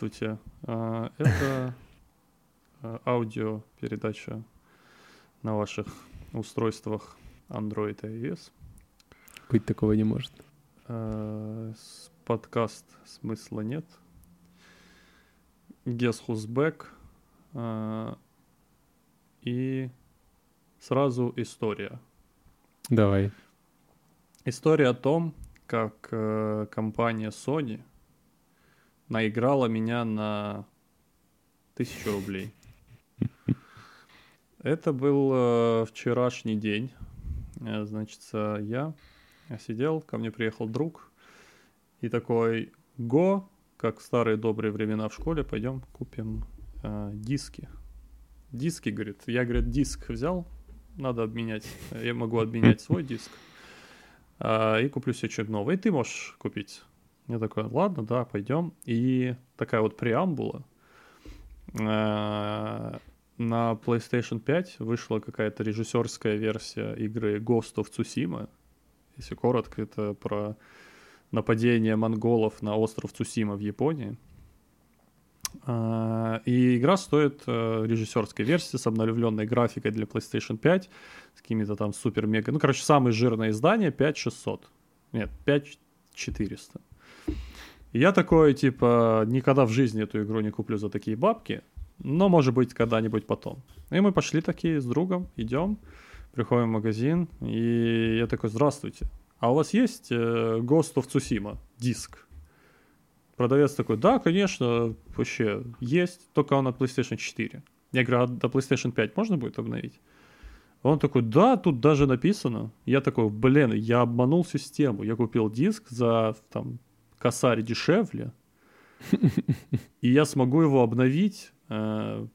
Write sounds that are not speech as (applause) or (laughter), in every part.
Здравствуйте. А, Это а, аудиопередача на ваших устройствах Android и iOS. Быть такого не может. С- Подкаст «Смысла нет». Guess who's back. А, И сразу история. Давай. История о том, как э, компания Sony наиграла меня на тысячу рублей. Это был э, вчерашний день. Э, Значит, э, я сидел, ко мне приехал друг и такой, го, как в старые добрые времена в школе, пойдем купим э, диски. Диски, говорит. Я, говорит, диск взял, надо обменять. Я могу обменять свой диск а, и куплю себе что-то новое. И ты можешь купить. Я такой, ладно, да, пойдем. И такая вот преамбула. А, На PlayStation 5 вышла какая-то режиссерская версия игры Ghost of Tsushima. Если коротко, это про нападение монголов на остров Цусима в Японии. А, И игра стоит э, режиссерской версии с обновленной графикой для PlayStation 5, с какими-то там супер-мега... Ну, короче, самое жирное издание 5600. Нет, 5400. Я такой, типа, никогда в жизни эту игру не куплю за такие бабки, но, может быть, когда-нибудь потом. И мы пошли такие с другом, идем, приходим в магазин, и я такой, здравствуйте, а у вас есть э, Ghost of Tsushima диск? Продавец такой, да, конечно, вообще есть, только он от PlayStation 4. Я говорю, а до PlayStation 5 можно будет обновить? Он такой, да, тут даже написано. Я такой, блин, я обманул систему. Я купил диск за там косарь дешевле, (laughs) и я смогу его обновить э,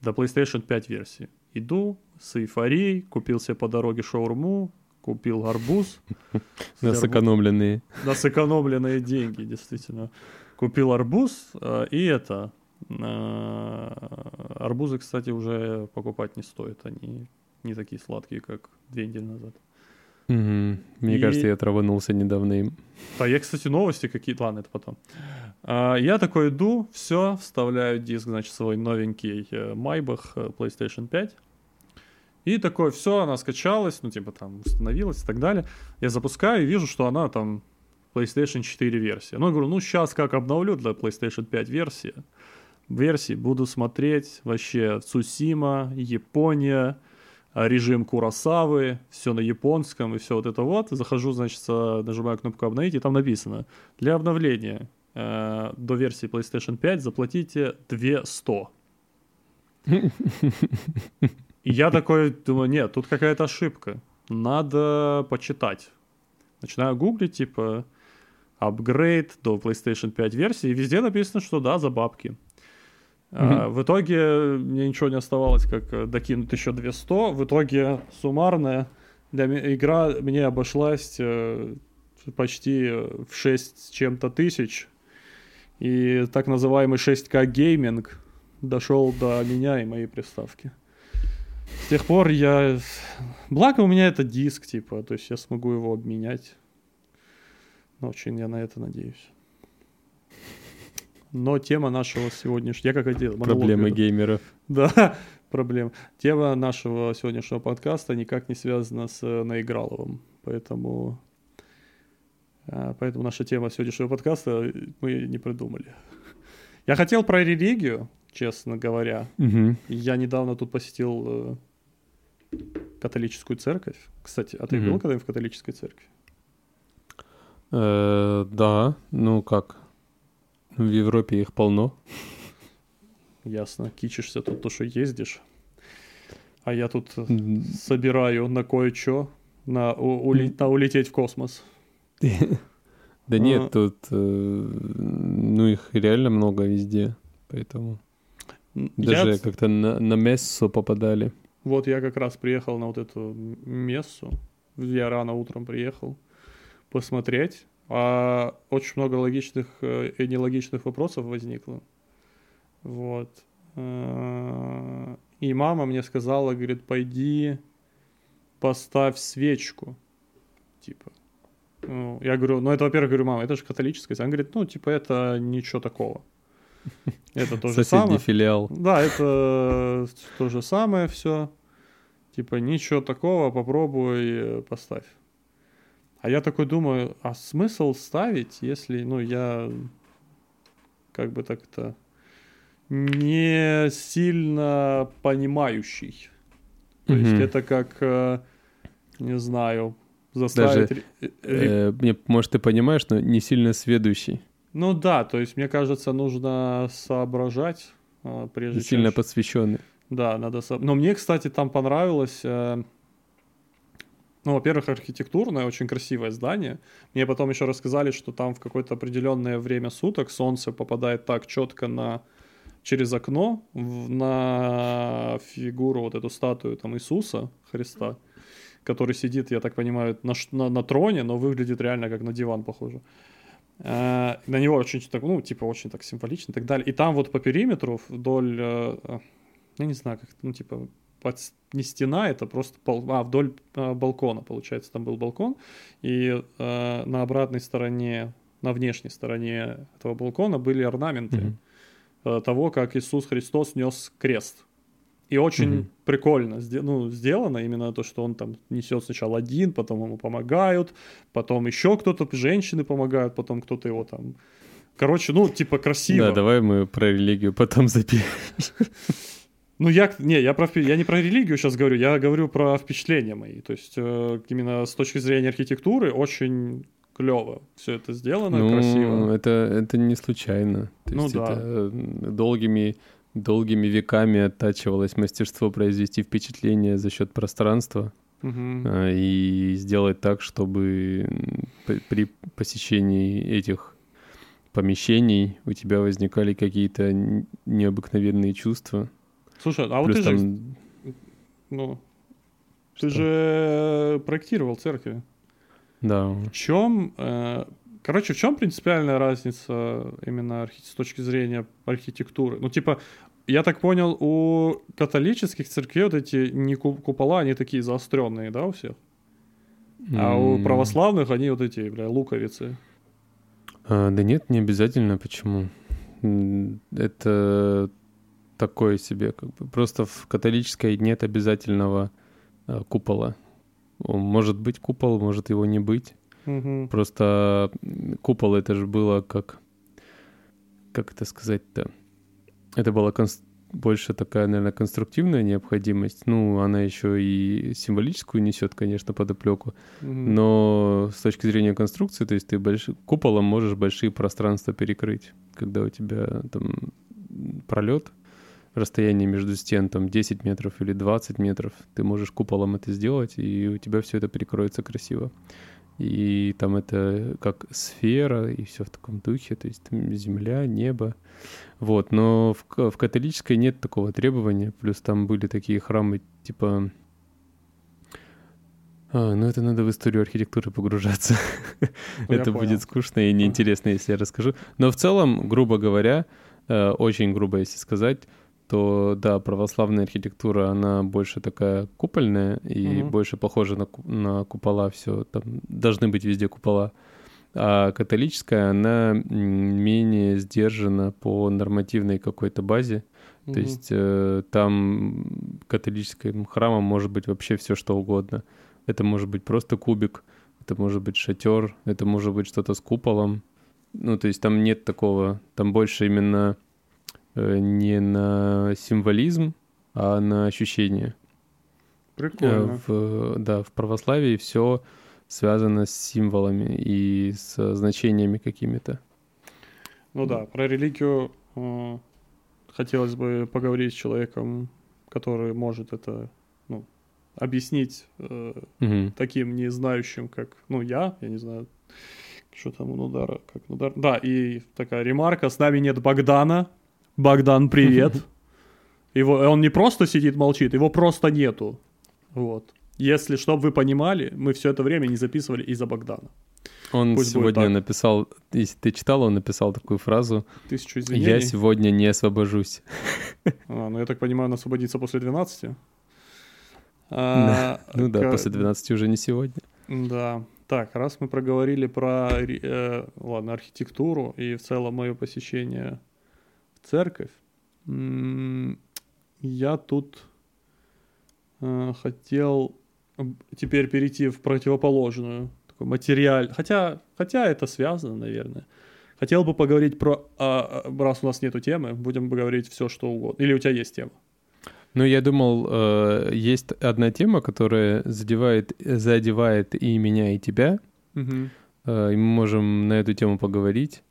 до PlayStation 5 версии. Иду с эйфорией, купил себе по дороге шаурму, купил арбуз. (laughs) На сэкономленные. на сэкономленные деньги, действительно. Купил арбуз, э, и это... э, Арбузы, кстати, уже покупать не стоит. Они не такие сладкие, как две недели назад. Мгм. Мне И- кажется, я траванулся недавно им. А я, кстати, новости какие-то... Ладно, это потом. А, я такой иду, все, вставляю диск, значит, свой новенький э, Maybach э, PlayStation 5. И такой, все, она скачалась, ну, типа, там, установилась и так далее. Я запускаю и вижу, что она там PlayStation 4 версия. Ну, я говорю, ну, сейчас как обновлю для PlayStation 5 версии. Версии буду смотреть вообще Цусима, Япония, режим Курасавы, все на японском и все вот это вот. Захожу, значит, а, нажимаю кнопку обновить, и там написано, для обновления э, до версии PlayStation 5 заплатите 200. И я такой думаю, нет, тут какая-то ошибка. Надо почитать. Начинаю гуглить, типа, апгрейд до PlayStation 5 версии, и везде написано, что да, за бабки. А, в итоге мне ничего не оставалось, как э, докинуть еще 200. В итоге суммарная для ме- игра мне обошлась э, почти э, в 6 с чем-то тысяч. И так называемый 6К гейминг дошел до меня и моей приставки. С тех пор я... Благо у меня это диск, типа, то есть я смогу его обменять. Но очень я на это надеюсь. Но тема нашего сегодняшнего... Я как монолог Проблемы геймеров. (laughs) Да, проблем. Тема нашего сегодняшнего подкаста никак не связана с э, Наиграловым, поэтому... а, Поэтому наша тема сегодняшнего подкаста э, мы не придумали. Я хотел про религию, честно говоря. Мгм. Я недавно тут посетил э, католическую церковь. Кстати, а ты Мгм. был когда-нибудь в католической церкви? Э, Да, ну как? В Европе их полно. Ясно. Кичишься тут то, что ездишь. А я тут собираю на кое-что, на, у- на улететь в космос. (laughs) Да А. нет, тут, э, ну их реально много везде, поэтому даже как-то на, на мессу попадали. Вот я как раз приехал на вот эту мессу. Я рано утром приехал посмотреть. А очень много логичных э, и нелогичных вопросов возникло. Вот. Э, И мама мне сказала, говорит, пойди поставь свечку. Типа. Ну, я говорю, ну это, во-первых, говорю, мама, это же католическая. Она говорит, ну, типа, это ничего такого. Это то же Соседний самое. филиал. Да, это то же самое все. Типа, ничего такого, попробуй, э, поставь. А я такой думаю, а смысл ставить, если, ну, я как бы так-то не сильно понимающий. То есть Мгм. это как, э, не знаю, заставить... ре- э, Э, мне- Может, ты понимаешь, но не сильно сведущий. Ну да, то есть мне кажется, нужно соображать, Не прежде чем... сильно посвященный. Да, надо... со- Но мне, кстати, там понравилось... Ну, во-первых, архитектурное, очень красивое здание. Мне потом еще рассказали, что там в какое-то определенное время суток солнце попадает так четко на через окно в- на фигуру, вот эту статую там Иисуса Христа, который сидит, я так понимаю, на, на, на троне, но выглядит реально как на диван похоже. Э, На него очень так, ну, типа, очень так символично и так далее. И там вот по периметру вдоль, э, э, я не знаю, как, ну, типа, под, не стена, это просто пол, а, вдоль э, балкона, получается, там был балкон, и э, на обратной стороне, на внешней стороне этого балкона были орнаменты э, того, как Иисус Христос нес крест. И очень Мгм. прикольно ну, сделано именно то, что он там несет сначала один, потом ему помогают, потом еще кто-то, женщины помогают, потом кто-то его там... Короче, ну, типа, красиво. Да, давай мы про религию потом запишем. (laughs) Ну, я, не, я, про, я не про религию сейчас говорю, я говорю про впечатления мои. То есть, э, именно с точки зрения архитектуры очень клево все это сделано, Ну, красиво. это, это не случайно. То Ну есть да. это м, долгими, долгими веками оттачивалось мастерство произвести впечатление за счет пространства а, и сделать так, чтобы при посещении этих помещений у тебя возникали какие-то необыкновенные чувства. Слушай, а вот ты же, там... ну, Что? ты же проектировал церкви. Да. В чем, э, короче, в чем принципиальная разница именно архи- с точки зрения архитектуры? Ну, типа, я так понял, у католических церквей вот эти не ку- купола, они такие заостренные, да, у всех? А у православных они вот эти, бля, луковицы. А, да нет, не обязательно. Почему? Это такое себе, как бы. Просто в католической нет обязательного а, купола. Может быть купол, может его не быть. Мгм. Просто купол это же было как... Как это сказать-то? Это была конс- больше такая, наверное, конструктивная необходимость. Ну, она еще и символическую несет, конечно, подоплеку. Мгм. Но с точки зрения конструкции, то есть ты больш... куполом можешь большие пространства перекрыть, когда у тебя там пролет, расстояние между стен там 10 метров или 20 метров, ты можешь куполом это сделать, и у тебя все это перекроется красиво. И там это как сфера, и все в таком духе, то есть там земля, небо. Вот, но в, в католической нет такого требования, плюс там были такие храмы типа а, ну это надо в историю архитектуры погружаться. Ну, это понял. будет скучно и неинтересно, если я расскажу. Но в целом, грубо говоря, э, очень грубо если сказать, то да, православная архитектура, она больше такая купольная и Мгм. больше похожа на, на купола, все, там должны быть везде купола. А католическая, она менее сдержана по нормативной какой-то базе. То Мгм. есть э, там католическим храмом может быть вообще все что угодно. Это может быть просто кубик, это может быть шатер, это может быть что-то с куполом. Ну, то есть там нет такого, там больше именно не на символизм, а на ощущение. Э, Прикольно. В, да, в православии все связано с символами и с значениями какими-то. Ну да, про религию э, хотелось бы поговорить с человеком, который может это, ну, объяснить э, Мгм. таким не знающим, как, ну, я, я не знаю, что там Нудара, как Нудар. Да, и такая ремарка, с нами нет Богдана. Богдан, привет. Его, он не просто сидит, молчит, его просто нету. Вот. Если, чтобы вы понимали, мы все это время не записывали из-за Богдана. Он Пусть сегодня написал, если ты читал, он написал такую фразу Тысячу «Я извинений. сегодня не освобожусь». (laughs) А, ну, я так понимаю, он освободится после 12. А, (laughs) Ну да, ка- после 12 уже не сегодня. Да. Так, раз мы проговорили про э, ладно, архитектуру и в целом мое посещение церковь. Я тут э, хотел теперь перейти в противоположную такой материаль. Хотя, хотя это связано, наверное. Хотел бы поговорить про... а, а, раз у нас нету темы, будем говорить все, что угодно. Или у тебя есть тема? Ну, я думал, э, есть одна тема, которая задевает, задевает и меня, и тебя. Э, и мы можем на эту тему поговорить.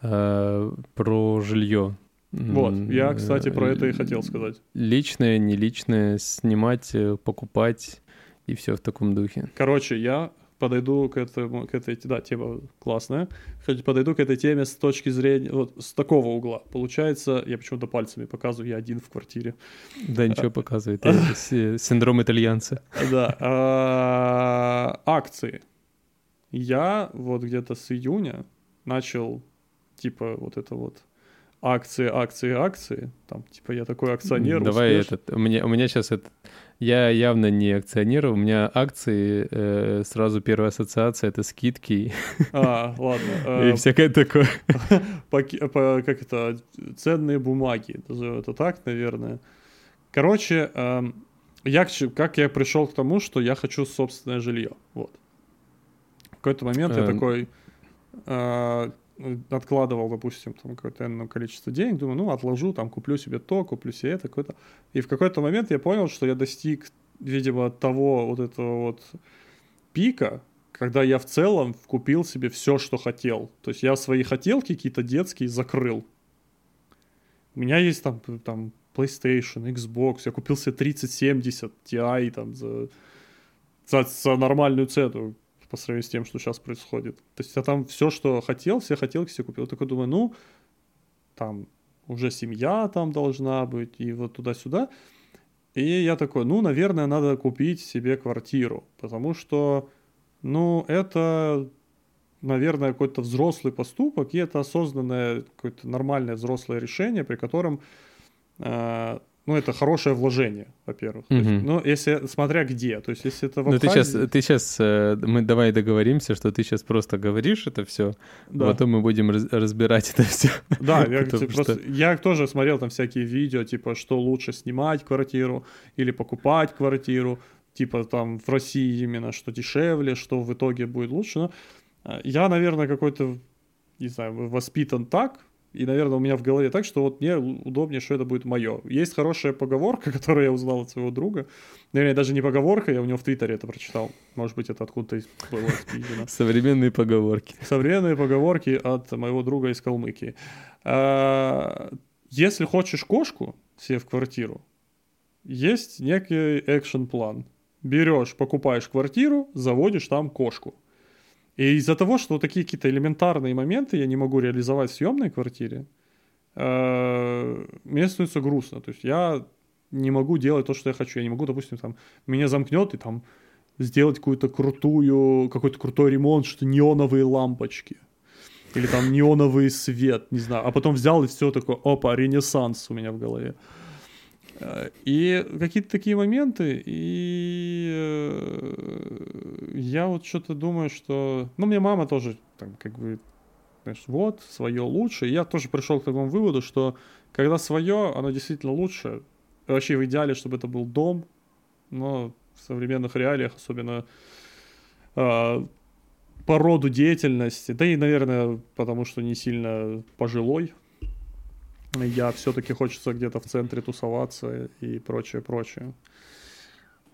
Про жилье. Вот, я, кстати, про это и хотел сказать. Личное, не личное, снимать, э, покупать и все в таком духе. Короче, я подойду к этому, к этой, да, тема классная. Подойду к этой теме с точки зрения, вот с такого угла. Получается, я почему-то пальцами показываю, я один в квартире. Да, ничего показывает. Это (laughs) си- Синдром итальянца. Да, а, акции. Я вот где-то с июня начал, типа, вот это вот акции, акции, акции. Там, типа, я такой акционер. Давай успешный. этот. У меня, у меня сейчас это. Я явно не акционер, у меня акции, э, сразу первая ассоциация это скидки А, ладно. (laughs) и э, всякое такое. (laughs) паки- по- как это, ценные бумаги, это так, наверное. Короче, эм, я, как я пришел к тому, что я хочу собственное жилье. Вот. В какой-то момент я Эм. такой э, откладывал, допустим, там какое-то энное количество денег, думаю, ну, отложу, там, куплю себе то, куплю себе это, какое-то. И в какой-то момент я понял, что я достиг, видимо, того вот этого вот пика, когда я в целом купил себе все, что хотел. То есть я свои хотелки какие-то детские закрыл. У меня есть там, там PlayStation, Xbox, я купил себе 3070 Ti там за, за, за нормальную цену по сравнению с тем, что сейчас происходит. То есть я там все, что хотел, все хотелки себе купил. Такой думаю, ну, там уже семья там должна быть, и вот туда-сюда. И я такой, ну, наверное, надо купить себе квартиру, потому что, ну, это, наверное, какой-то взрослый поступок, и это осознанное, какое-то нормальное взрослое решение, при котором, э, ну, это хорошее вложение, во-первых. То есть, ну, если, смотря где, то есть, если это в Ну ты сейчас, ты сейчас, мы давай договоримся, что ты сейчас просто говоришь это все, Да. а потом мы будем раз- разбирать это все. (laughs) Да, я, типа, просто- что- я тоже смотрел там всякие видео, типа, что лучше снимать квартиру или покупать квартиру, типа там в России именно, что дешевле, что в итоге будет лучше. Но э, я, наверное, какой-то, не знаю, воспитан так, и, наверное, у меня в голове так, что вот мне удобнее, что это будет мое. Есть хорошая поговорка, (laughs) которую я узнал от своего друга. Наверное, даже не поговорка, я у него в Твиттере это прочитал. Может быть, это откуда-то из- было спизжено. Современные поговорки. Современные поговорки от моего друга из Калмыкии. А, Если хочешь кошку себе в квартиру, есть некий экшен-план. Берешь, покупаешь квартиру, заводишь там кошку. И из-за того, что такие какие-то элементарные моменты я не могу реализовать в съемной квартире, э, мне становится грустно. То есть я не могу делать то, что я хочу. Я не могу, допустим, там, меня замкнет и там сделать какую-то крутую, какой-то крутой ремонт, что неоновые лампочки. Или там неоновый свет, не знаю. А потом взял и все такое, опа, ренессанс у меня в голове. И какие-то такие моменты, и э, я вот что-то думаю, что... Ну, мне мама тоже, там, как бы, знаешь, вот, свое лучше. Я тоже пришел к такому выводу, что когда свое, оно действительно лучше. Вообще в идеале, чтобы это был дом, но в современных реалиях, особенно э, по роду деятельности, да и, наверное, потому что не сильно пожилой, я все-таки хочется где-то в центре тусоваться и прочее, прочее.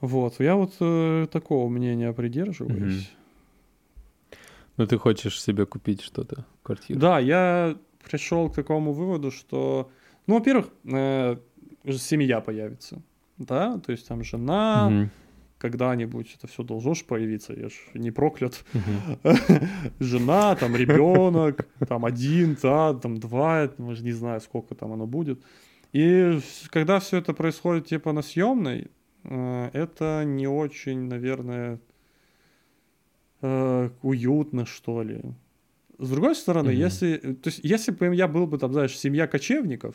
Вот, я вот э, такого мнения придерживаюсь. Ну ты хочешь себе купить что-то, квартиру. Да, я пришел к такому выводу, что, ну, во-первых, э, семья появится, да, то есть там жена, Мгм. Когда-нибудь это все должно же появиться, я же не проклят. (laughs) Жена, там ребенок, там один, да, там два, мы же не знаю, сколько там оно будет. И когда все это происходит типа на съемной, э, это не очень, наверное, э, уютно, что ли. С другой стороны, если, то есть, если бы я был бы там, знаешь, семья кочевников,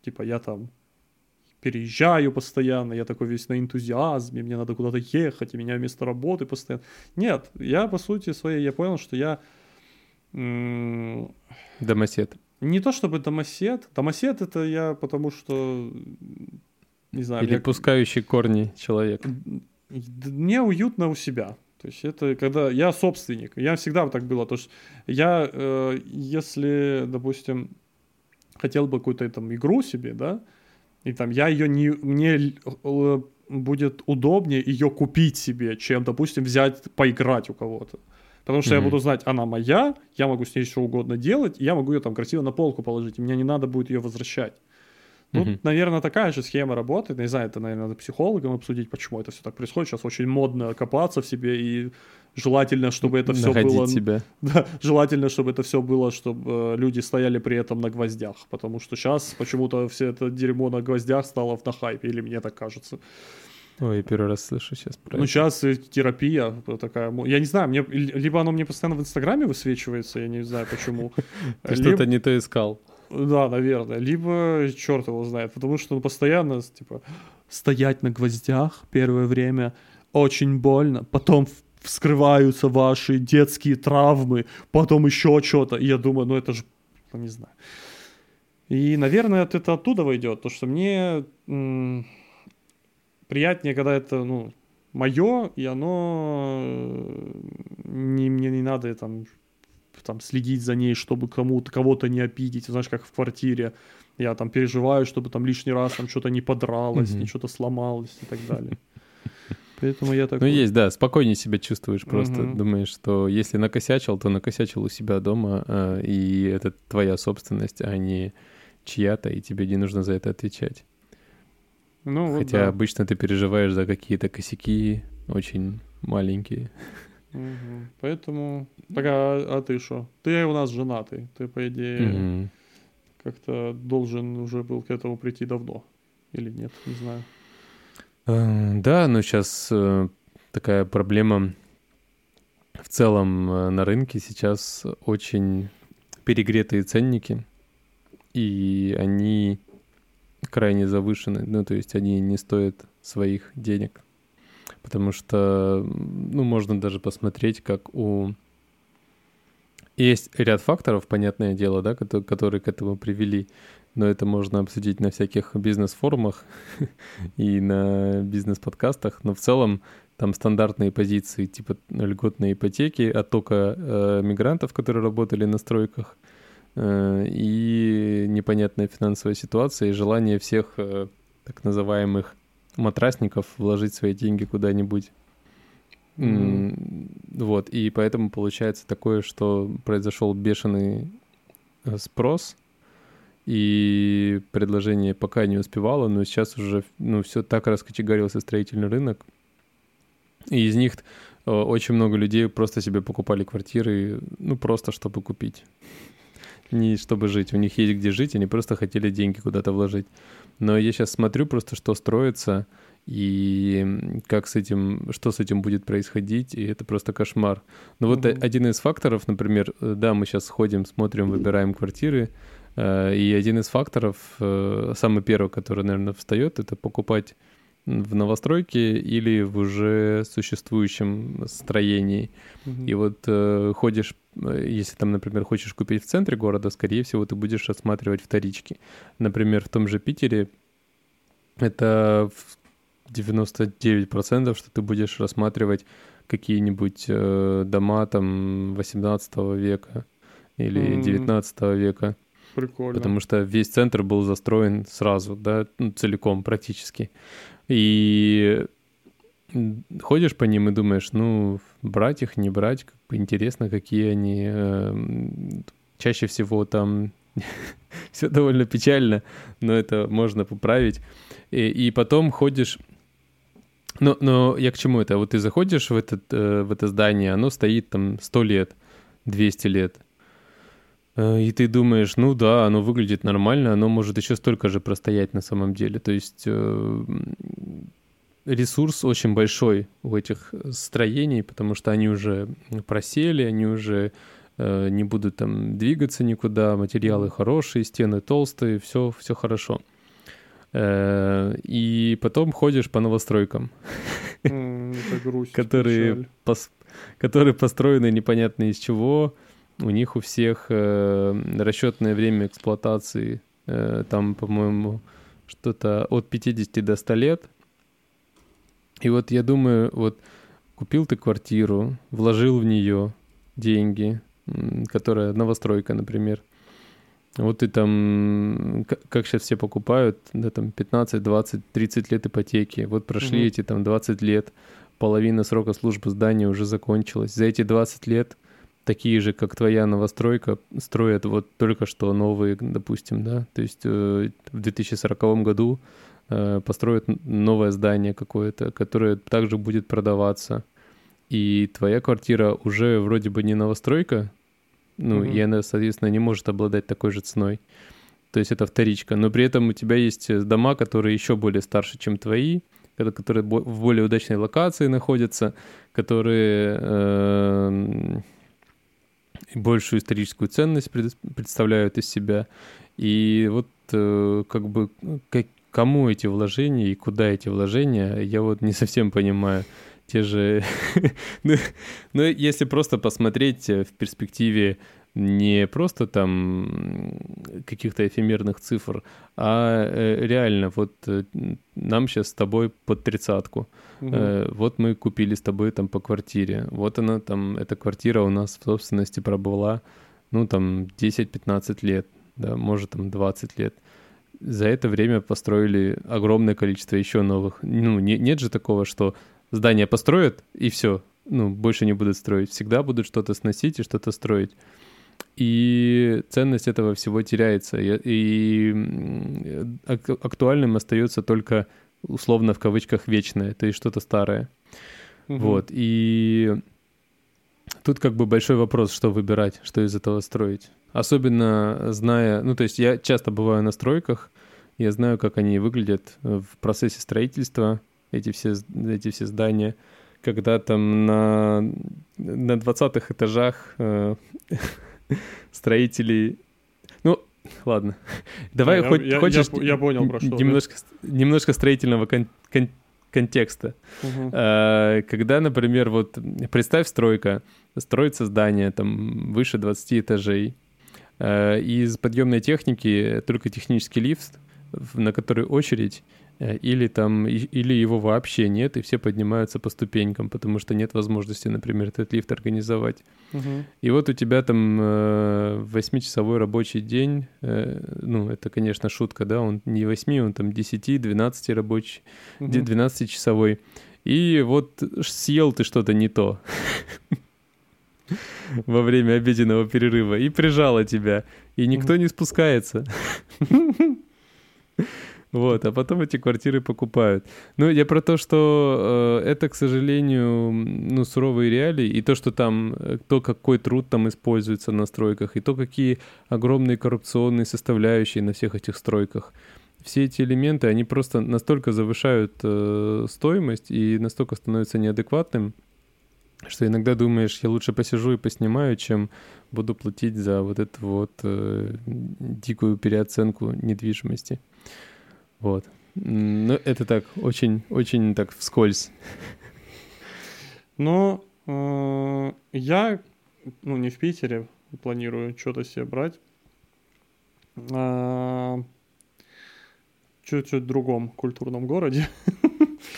типа я там переезжаю постоянно, я такой весь на энтузиазме, мне надо куда-то ехать, и меня вместо работы постоянно. Нет, я по сути своей, я понял, что я Домосед. Не то чтобы домосед. Домосед это я потому что... Не знаю. Или мне- пускающий корни человек. Мне уютно у себя. То есть это когда я собственник. Я всегда так было. То есть я, э, если, допустим, хотел бы какую-то там игру себе, да, и там я ее не... Мне будет удобнее ее купить себе, чем, допустим, взять, поиграть у кого-то. Потому что я Мгм. буду знать, она моя, я могу с ней что угодно делать, и я могу ее там красиво на полку положить, и мне не надо будет ее возвращать. Тут, Мгм. наверное, такая же схема работает. Не знаю, это, наверное, надо психологам обсудить, почему это все так происходит. Сейчас очень модно копаться в себе, и желательно, чтобы это все Находить было... себя. (laughs) Да, желательно, чтобы это все было, чтобы э, люди стояли при этом на гвоздях. Потому что сейчас почему-то все это дерьмо на гвоздях стало на хайпе, или мне так кажется. Ой, я первый раз слышу сейчас про Ну, это. сейчас терапия такая. мо- Я не знаю, мне либо оно мне постоянно в Инстаграме высвечивается, я не знаю почему. (laughs) Ты что-то не то искал. Да, наверное. Либо черт его знает, потому что он постоянно, типа, стоять на гвоздях первое время очень больно, потом вскрываются ваши детские травмы, потом еще что-то. И я думаю, ну это же, ну, не знаю. И, наверное, это оттуда войдет, то что мне приятнее, когда это, ну, мое, и оно э, не, мне не надо там там следить за ней, чтобы кому-то кого-то не обидеть, знаешь, как в квартире. Я там переживаю, чтобы там лишний раз там что-то не подралось, Мгм. не что-то сломалось и так далее. Поэтому я так. Ну, есть, да, спокойнее себя чувствуешь просто. Мгм. Думаешь, что если накосячил, то накосячил у себя дома, а, и это твоя собственность, а не чья-то, и тебе не нужно за это отвечать. Ну, вот Хотя да. обычно ты переживаешь за какие-то косяки очень маленькие. Мгм. Поэтому. Так, а, а ты что? Ты у нас женатый. Ты, по идее, Мгм. как-то должен уже был к этому прийти давно. Или нет, не знаю. Э, Да, но сейчас такая проблема в целом э, на рынке сейчас очень перегретые ценники, и они крайне завышены, ну, то есть они не стоят своих денег. Потому что, ну, можно даже посмотреть, как у... Есть ряд факторов, понятное дело, да, кото- которые к этому привели, но это можно обсудить на всяких бизнес-форумах (laughs) и на бизнес-подкастах, но в целом там стандартные позиции типа льготной ипотеки, оттока э, мигрантов, которые работали на стройках, э, и непонятная финансовая ситуация, и желание всех э, так называемых матрасников вложить свои деньги куда-нибудь. М, Вот, и поэтому получается такое, что произошел бешеный э, спрос, и предложение пока не успевало, но сейчас уже ну, все так раскочегарился строительный рынок. И из них э, очень много людей просто себе покупали квартиры, ну, просто чтобы купить. Не чтобы жить. У них есть где жить, они просто хотели деньги куда-то вложить. Но я сейчас смотрю просто, что строится, и как с этим, что с этим будет происходить, и это просто кошмар. Но вот Мгм. один из факторов, например, э, да, мы сейчас ходим, смотрим, выбираем квартиры, э, и один из факторов, э, самый первый, который, наверное, встает, это покупать в новостройке или в уже существующем строении. Мгм. И вот э, ходишь, э, если там, например, хочешь купить в центре города, скорее всего, ты будешь рассматривать вторички. Например, в том же Питере это в 99%, что ты будешь рассматривать какие-нибудь э, дома там 18 века или. 19 века, Прикольно. потому что весь центр был застроен сразу, да, ну, целиком практически. И ходишь по ним и думаешь, ну, брать их, не брать, как бы интересно, какие они. эм, Чаще всего там (laughs) все довольно печально, но это можно поправить. И, и потом ходишь... Но, но я к чему это? Вот ты заходишь в, этот, э, в это здание, оно стоит там 100 лет, 200 лет. Э, И ты думаешь, ну да, оно выглядит нормально, оно может еще столько же простоять на самом деле. То есть э, ресурс очень большой у этих строений, потому что они уже просели, они уже э, не будут там двигаться никуда, материалы хорошие, стены толстые, все, все хорошо. Э, И потом ходишь по новостройкам, которые, которые построены непонятно из чего, у них у всех э, расчетное время эксплуатации э, там, по-моему, что-то от 50 до 100 лет. И вот я думаю, вот купил ты квартиру, вложил в нее деньги, которая новостройка, например. Вот ты там, как сейчас все покупают, да, там 15, 20, 30 лет ипотеки. Вот прошли угу. эти там 20 лет, половина срока службы здания уже закончилась. За эти 20 лет такие же, как твоя новостройка, строят вот только что новые, допустим, да, то есть э, в 2040 году э, построят новое здание какое-то, которое также будет продаваться, и твоя квартира уже вроде бы не новостройка, ну, mm-hmm. и она, соответственно, не может обладать такой же ценой. То есть это вторичка. Но при этом у тебя есть э, дома, которые еще более старше, чем твои, которые в более удачной локации находятся, которые э, большую историческую ценность представляют из себя. И вот э, как бы как, кому эти вложения и куда эти вложения, я вот не совсем понимаю те же... (laughs) ну, ну, если просто посмотреть э, в перспективе не просто там каких-то эфемерных цифр, а э, реально вот э, нам сейчас с тобой под тридцатку. Угу. Вот мы купили с тобой там по квартире. Вот она там, эта квартира у нас в собственности пробыла, ну там 10-15 лет, да, может там 20 лет за это время построили огромное количество еще новых. Ну, не, нет же такого, что здание построят, и все, ну, больше не будут строить. Всегда будут что-то сносить и что-то строить. И ценность этого всего теряется. И, и актуальным остается только условно в кавычках вечное, то есть что-то старое. Угу. Вот. И тут как бы большой вопрос, что выбирать, что из этого строить. Особенно зная, ну то есть я часто бываю на стройках, я знаю, как они выглядят в процессе строительства, эти все, эти все здания, когда там на, на 20-х этажах э, (laughs) (laughs) строители... Ну, ладно. Давай я, хоть я, хочешь... Я, я понял, про что. Немножко, немножко строительного кон, кон, контекста. Угу. Когда, например, вот представь стройка, строится здание там выше 20 этажей, а, из подъемной техники только технический лифт, на который очередь, или там, или его вообще нет, и все поднимаются по ступенькам, потому что нет возможности, например, этот лифт организовать. Угу. И вот у тебя там э, 8-часовой рабочий день, э, ну, это, конечно, шутка, да, он не 8, он там 10-12 рабочий, угу. 12-часовой. И вот съел ты что-то не то (laughs) во время обеденного перерыва и прижало тебя, и никто не спускается. (laughs) Вот, а потом эти квартиры покупают. Ну, я про то, что э, это, к сожалению, ну, суровые реалии, и то, что там, э, то, какой труд там используется на стройках, и то, какие огромные коррупционные составляющие на всех этих стройках. Все эти элементы, они просто настолько завышают э, стоимость и настолько становятся неадекватным, что иногда думаешь, я лучше посижу и поснимаю, чем буду платить за вот эту вот э, дикую переоценку недвижимости. Вот. Ну, это так, очень, очень так вскользь. Но э, я, ну, не в Питере планирую что-то себе брать. А чуть-чуть в другом культурном городе. (laughs)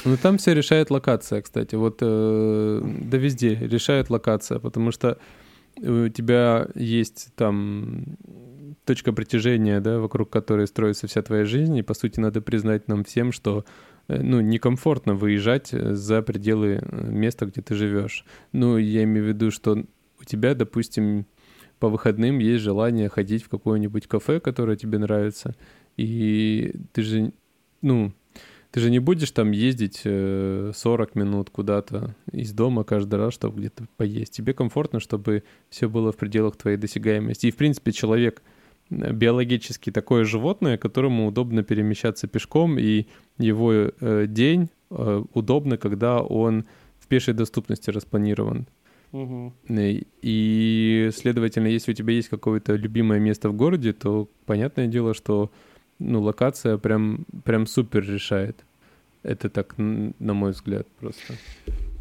Ну, там все решает локация, кстати. Вот, э, да везде решает локация, потому что у тебя есть там точка притяжения, да, вокруг которой строится вся твоя жизнь, и, по сути, надо признать нам всем, что э, ну, некомфортно выезжать э, за пределы э, места, где ты живешь. Ну, я имею в виду, что у тебя, допустим, по выходным есть желание ходить в какое-нибудь кафе, которое тебе нравится, и ты же, ну, ты же не будешь там ездить 40 минут куда-то из дома каждый раз, чтобы где-то поесть. Тебе комфортно, чтобы все было в пределах твоей досягаемости. И, в принципе, человек — биологически такое животное, которому удобно перемещаться пешком, и его э, день э, удобно, когда он в пешей доступности распланирован. Угу. И, следовательно, если у тебя есть какое-то любимое место в городе, то понятное дело, что ну, локация прям, прям супер решает. Это так, на мой взгляд, просто.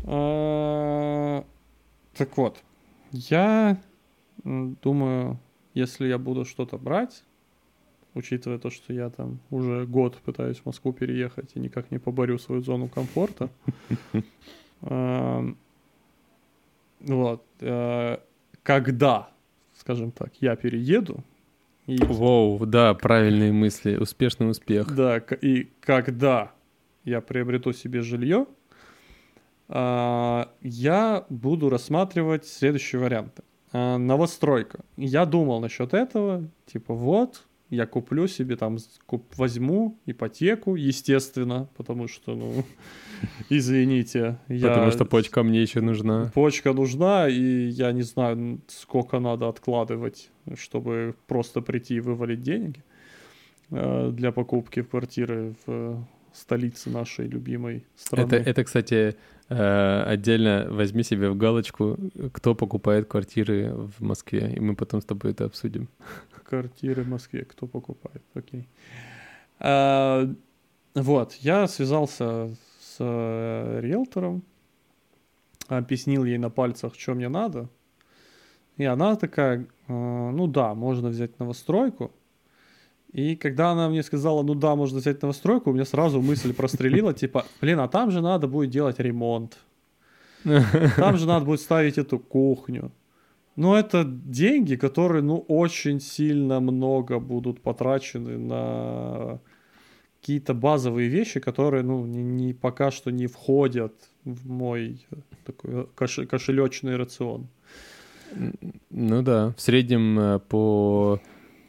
А, так вот, я думаю, если я буду что-то брать, учитывая то, что я там уже год пытаюсь в Москву переехать и никак не поборю свою зону комфорта, (laughs) вот, э, когда, скажем так, я перееду, и... Воу, да, правильные мысли, успешный успех. Да, и когда я приобрету себе жилье, а, я буду рассматривать следующие варианты. А, новостройка. Я думал насчет этого, типа вот, я куплю себе там, куп, возьму ипотеку, естественно, потому что, ну, (laughs) извините. Я... Потому что почка мне еще нужна. Почка нужна, и я не знаю, сколько надо откладывать, чтобы просто прийти и вывалить деньги э, для покупки квартиры в столице нашей любимой страны. Это, это кстати, э, отдельно возьми себе в галочку, кто покупает квартиры в Москве, и мы потом с тобой это обсудим. Квартиры в Москве, кто покупает, окей. А, вот, я связался с э, риэлтором, объяснил ей на пальцах, что мне надо, и она такая, э, ну да, можно взять новостройку, и когда она мне сказала, ну да, можно взять новостройку, у меня сразу мысль прострелила, типа, блин, а там же надо будет делать ремонт. Там же надо будет ставить эту кухню. Но это деньги, которые, ну, очень сильно много будут потрачены на какие-то базовые вещи, которые, ну, не, не, пока что не входят в мой такой кош, кошелечный рацион. Ну да, в среднем э, по...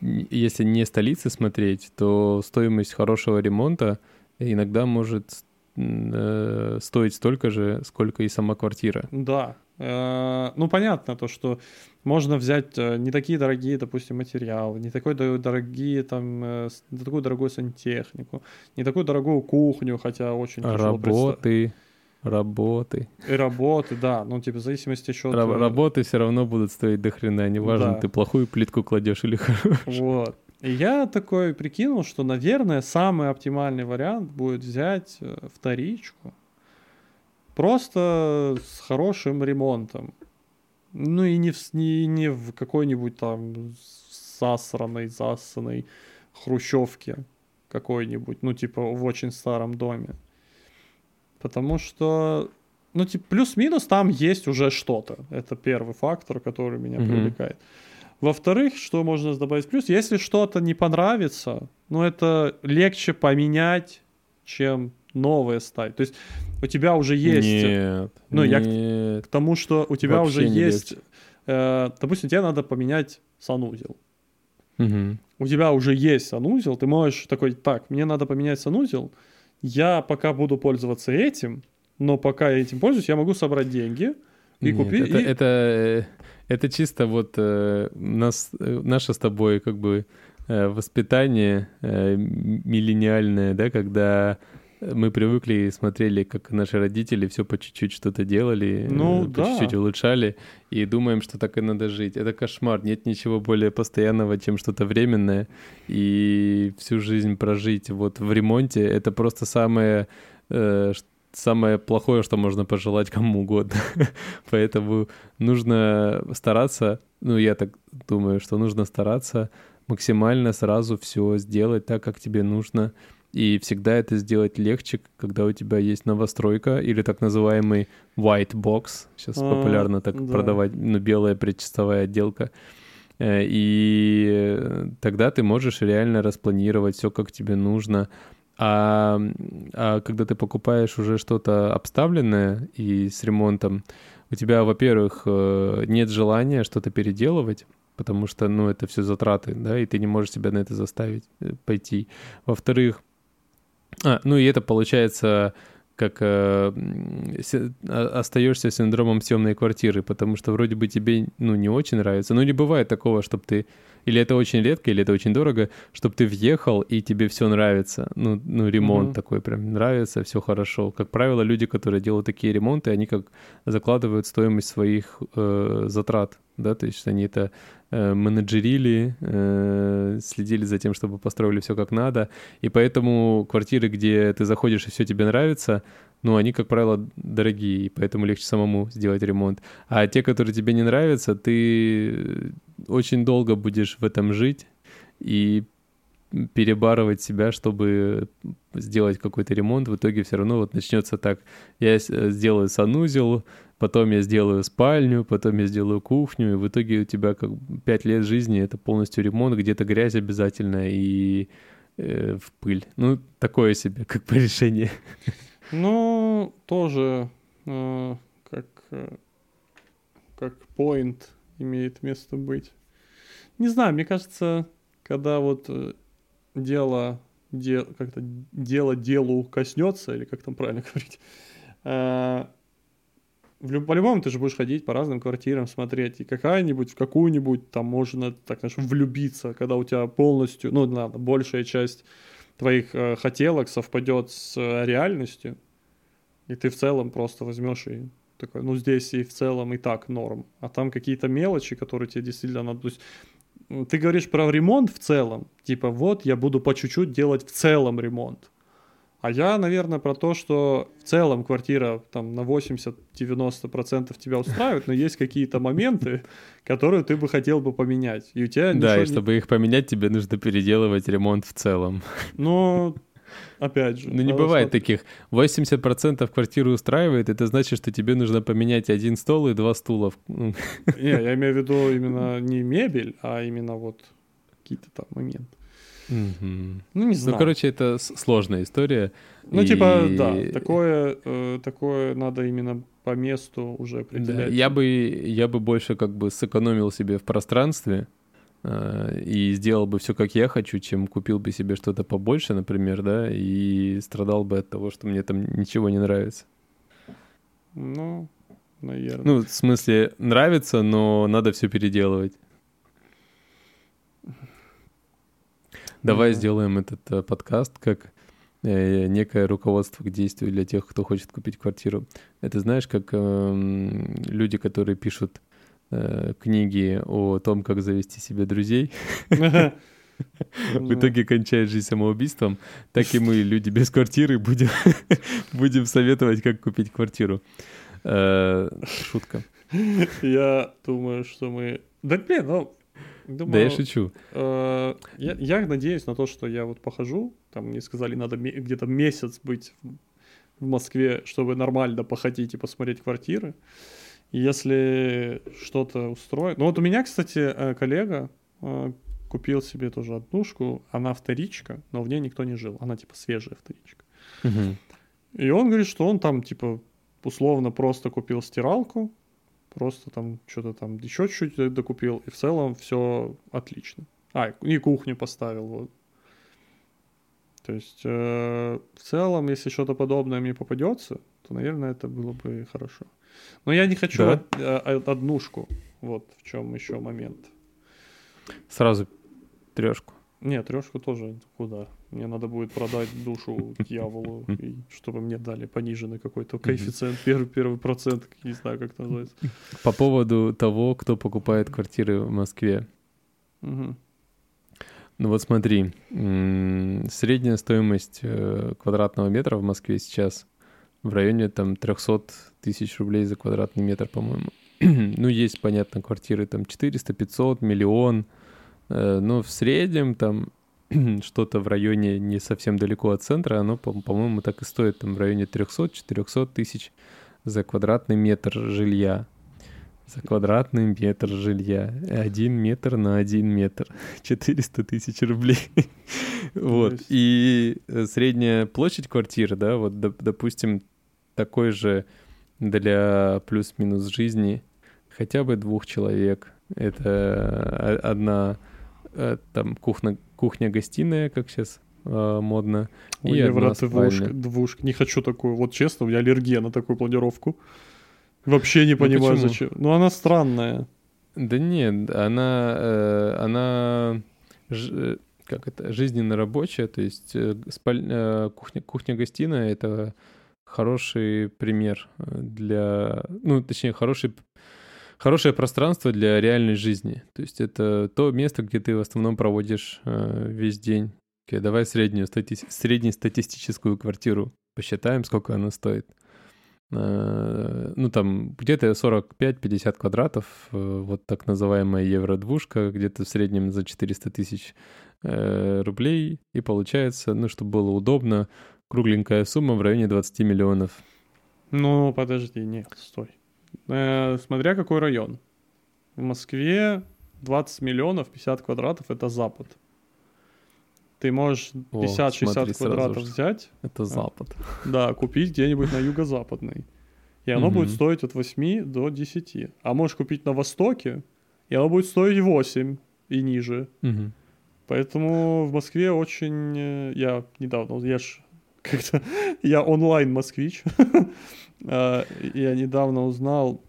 Если не столицы смотреть, то стоимость хорошего ремонта иногда может э, стоить столько же, сколько и сама квартира. Да, Э, ну, понятно то, что можно взять э, не такие дорогие, допустим, материалы, не такой дорогие, там, не такую дорогую сантехнику, не такую дорогую кухню, хотя очень тяжело Работы, работы. И работы, да, ну, типа, в зависимости еще от... Работы все равно будут стоить до хрена, неважно, да. ты плохую плитку кладешь или хорошую. Вот. И я такой прикинул, что, наверное, самый оптимальный вариант будет взять вторичку, Просто с хорошим ремонтом. Ну и не в, не, не в какой-нибудь там засранной, засанной хрущевке какой-нибудь, ну типа в очень старом доме. Потому что, ну типа плюс-минус там есть уже что-то. Это первый фактор, который меня mm-hmm. привлекает. Во-вторых, что можно добавить плюс, если что-то не понравится, ну это легче поменять, чем новое ставить. То есть у тебя уже есть... Нет, ну, нет. я к, к тому, что у тебя уже есть... Э, допустим, тебе надо поменять санузел. Угу. У тебя уже есть санузел, ты можешь такой, так, мне надо поменять санузел, я пока буду пользоваться этим, но пока я этим пользуюсь, я могу собрать деньги и Нет, купить... Это, и... это, э, это чисто вот э, нас, э, наше с тобой как бы э, воспитание э, миллениальное, да, когда мы привыкли и смотрели, как наши родители все по чуть-чуть что-то делали, ну, по да. чуть-чуть улучшали, и думаем, что так и надо жить. Это кошмар. Нет ничего более постоянного, чем что-то временное. И всю жизнь прожить вот в ремонте — это просто самое, э, самое плохое, что можно пожелать кому угодно. (laughs) Поэтому нужно стараться, ну, я так думаю, что нужно стараться максимально сразу все сделать так, как тебе нужно — и всегда это сделать легче, когда у тебя есть новостройка или так называемый white box. Сейчас а, популярно так да. продавать, ну, белая предчистовая отделка. Э, и тогда ты можешь реально распланировать все, как тебе нужно. А, а когда ты покупаешь уже что-то обставленное и с ремонтом, у тебя, во-первых, э, нет желания что-то переделывать, потому что, ну, это все затраты, да, и ты не можешь себя на это заставить э, пойти. Во-вторых, а, ну и это получается как э, а, остаешься синдромом съемной квартиры, потому что вроде бы тебе ну не очень нравится, но не бывает такого, чтобы ты или это очень редко, или это очень дорого, чтобы ты въехал и тебе все нравится, ну ну ремонт mm-hmm. такой прям нравится, все хорошо. Как правило, люди, которые делают такие ремонты, они как закладывают стоимость своих э, затрат, да, то есть они это менеджерили, э, следили за тем, чтобы построили все как надо. И поэтому квартиры, где ты заходишь и все тебе нравится, ну, они, как правило, дорогие, и поэтому легче самому сделать ремонт. А те, которые тебе не нравятся, ты очень долго будешь в этом жить и перебарывать себя, чтобы сделать какой-то ремонт, в итоге все равно вот начнется так. Я сделаю санузел, потом я сделаю спальню, потом я сделаю кухню, и в итоге у тебя как пять лет жизни это полностью ремонт, где-то грязь обязательно и э, в пыль. Ну, такое себе, как по решению. Ну, тоже э, как, э, как point имеет место быть. Не знаю, мне кажется, когда вот э, дело, де, как-то дело делу коснется, или как там правильно говорить, э, в, по-любому ты же будешь ходить по разным квартирам, смотреть, и какая-нибудь, в какую-нибудь там можно, так знаешь, влюбиться, когда у тебя полностью, ну, ладно, большая часть твоих э, хотелок совпадет с э, реальностью, и ты в целом просто возьмешь и такой, ну, здесь и в целом и так норм, а там какие-то мелочи, которые тебе действительно надо, то есть ты говоришь про ремонт в целом, типа вот я буду по чуть-чуть делать в целом ремонт, а я, наверное, про то, что в целом квартира там на 80-90% тебя устраивает, но есть какие-то моменты, которые ты бы хотел бы поменять. И у тебя да, и чтобы их поменять, тебе нужно переделывать ремонт в целом. Ну, опять же. Ну, не бывает таких. 80% квартиры устраивает, это значит, что тебе нужно поменять один стол и два стула. Не, я имею в виду именно не мебель, а именно вот какие-то там моменты. Угу. Ну, не знаю. Ну, короче, это сложная история. Ну, и... типа, да, такое, э, такое надо именно по месту уже определять. Да, я бы, я бы больше как бы сэкономил себе в пространстве э, и сделал бы все, как я хочу, чем купил бы себе что-то побольше, например, да, и страдал бы от того, что мне там ничего не нравится. Ну, наверное. Ну, в смысле, нравится, но надо все переделывать. Давай сделаем этот э, подкаст как э, некое руководство к действию для тех, кто хочет купить квартиру. Это знаешь, как э, люди, которые пишут э, книги о том, как завести себе друзей. В итоге кончает жизнь самоубийством. Так и мы, люди без квартиры, будем, (laughs) будем советовать, как купить квартиру. Шутка. Я думаю, что мы... Да блин, ну, Думаю, да я шучу. Э, я, я надеюсь на то, что я вот похожу, там мне сказали, надо где-то месяц быть в Москве, чтобы нормально походить и посмотреть квартиры. Если что-то устроит... Ну вот у меня, кстати, э, коллега э, купил себе тоже однушку, она вторичка, но в ней никто не жил, она типа свежая вторичка. Угу. И он говорит, что он там типа условно просто купил стиралку, Просто там что-то там еще чуть-чуть докупил, и в целом все отлично. А, и кухню поставил, вот. То есть, э, в целом, если что-то подобное мне попадется, то, наверное, это было бы хорошо. Но я не хочу да? од, од, однушку. Вот в чем еще момент. Сразу трешку. Нет, трешку тоже куда. Мне надо будет продать душу дьяволу, и чтобы мне дали пониженный какой-то коэффициент, первый, первый процент, не знаю, как это называется. По поводу того, кто покупает квартиры в Москве. Угу. Ну вот смотри, средняя стоимость э, квадратного метра в Москве сейчас в районе там 300 тысяч рублей за квадратный метр, по-моему. (clears throat) ну, есть, понятно, квартиры там 400, 500, миллион, Э, но в среднем там (clears throat) что-то в районе не совсем далеко от центра, оно, по-моему, так и стоит там в районе 300-400 тысяч за квадратный метр жилья. За квадратный метр жилья. Один метр на один метр. (laughs) 400 тысяч рублей. (laughs) вот. И э, средняя площадь квартиры, да, вот, допустим, такой же для плюс-минус жизни хотя бы двух человек. Это одна Э, там кухня, кухня-гостиная, как сейчас э, модно. Ой, и одна двушка, двушка. Не хочу такую. Вот честно, у меня аллергия на такую планировку. Вообще не ну, понимаю, ну, зачем. Ну, она странная. Да нет, она, э, она ж, э, как это, жизненно рабочая, то есть э, спаль, э, кухня, кухня-гостиная — это хороший пример для, ну, точнее, хороший хорошее пространство для реальной жизни. То есть это то место, где ты в основном проводишь э, весь день. Okay, давай среднюю стати... среднестатистическую квартиру посчитаем, сколько она стоит. Э, ну, там где-то 45-50 квадратов, э, вот так называемая евро-двушка, где-то в среднем за 400 тысяч э, рублей, и получается, ну, чтобы было удобно, кругленькая сумма в районе 20 миллионов. Ну, подожди, нет, стой. Э, смотря какой район. В Москве 20 миллионов 50 квадратов — это Запад. Ты можешь 50-60 квадратов взять. Это Запад. Да, купить где-нибудь на юго-западной. И оно будет стоить от 8 до 10. А можешь купить на Востоке, и оно будет стоить 8 и ниже. Поэтому в Москве очень... Э, я недавно, я ж как-то... Я онлайн-москвич. (laughs) А, я недавно узнал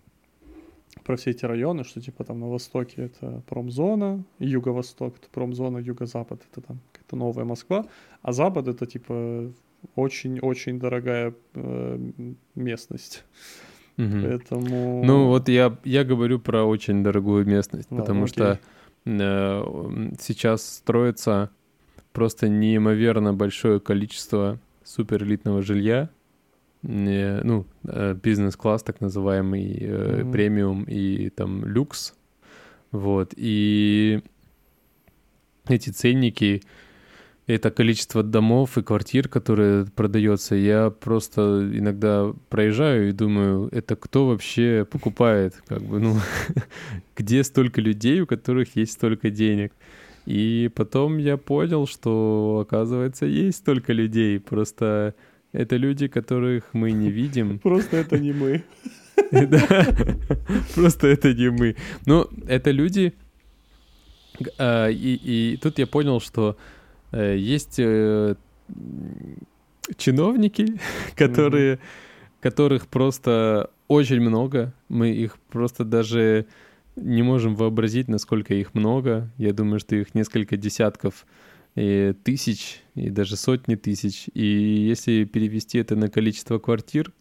про все эти районы, что типа там на востоке это промзона, юго-восток это промзона, юго-запад это там какая-то новая Москва, а запад это типа очень-очень дорогая э, местность. Угу. Поэтому... Ну вот я, я говорю про очень дорогую местность, Ладно, потому окей. что э, сейчас строится просто неимоверно большое количество суперэлитного жилья, ну, э, бизнес-класс, так называемый, mm-hmm. премиум и там люкс, вот, и эти ценники, это количество домов и квартир, которые продается, я просто иногда проезжаю и думаю, это кто вообще покупает, как бы, ну, (laughs) где столько людей, у которых есть столько денег. И потом я понял, что, оказывается, есть столько людей, просто это люди, которых мы не видим. (laughs) Просто это не мы. (laughs) Просто это не мы. Но это люди... А, и тут я понял, что э, есть э, чиновники, (laughs) которые, которых просто очень много. Мы их просто даже не можем вообразить, насколько их много. Я думаю, что их несколько десятков и тысяч, и даже сотни тысяч. И если перевести это на количество квартир,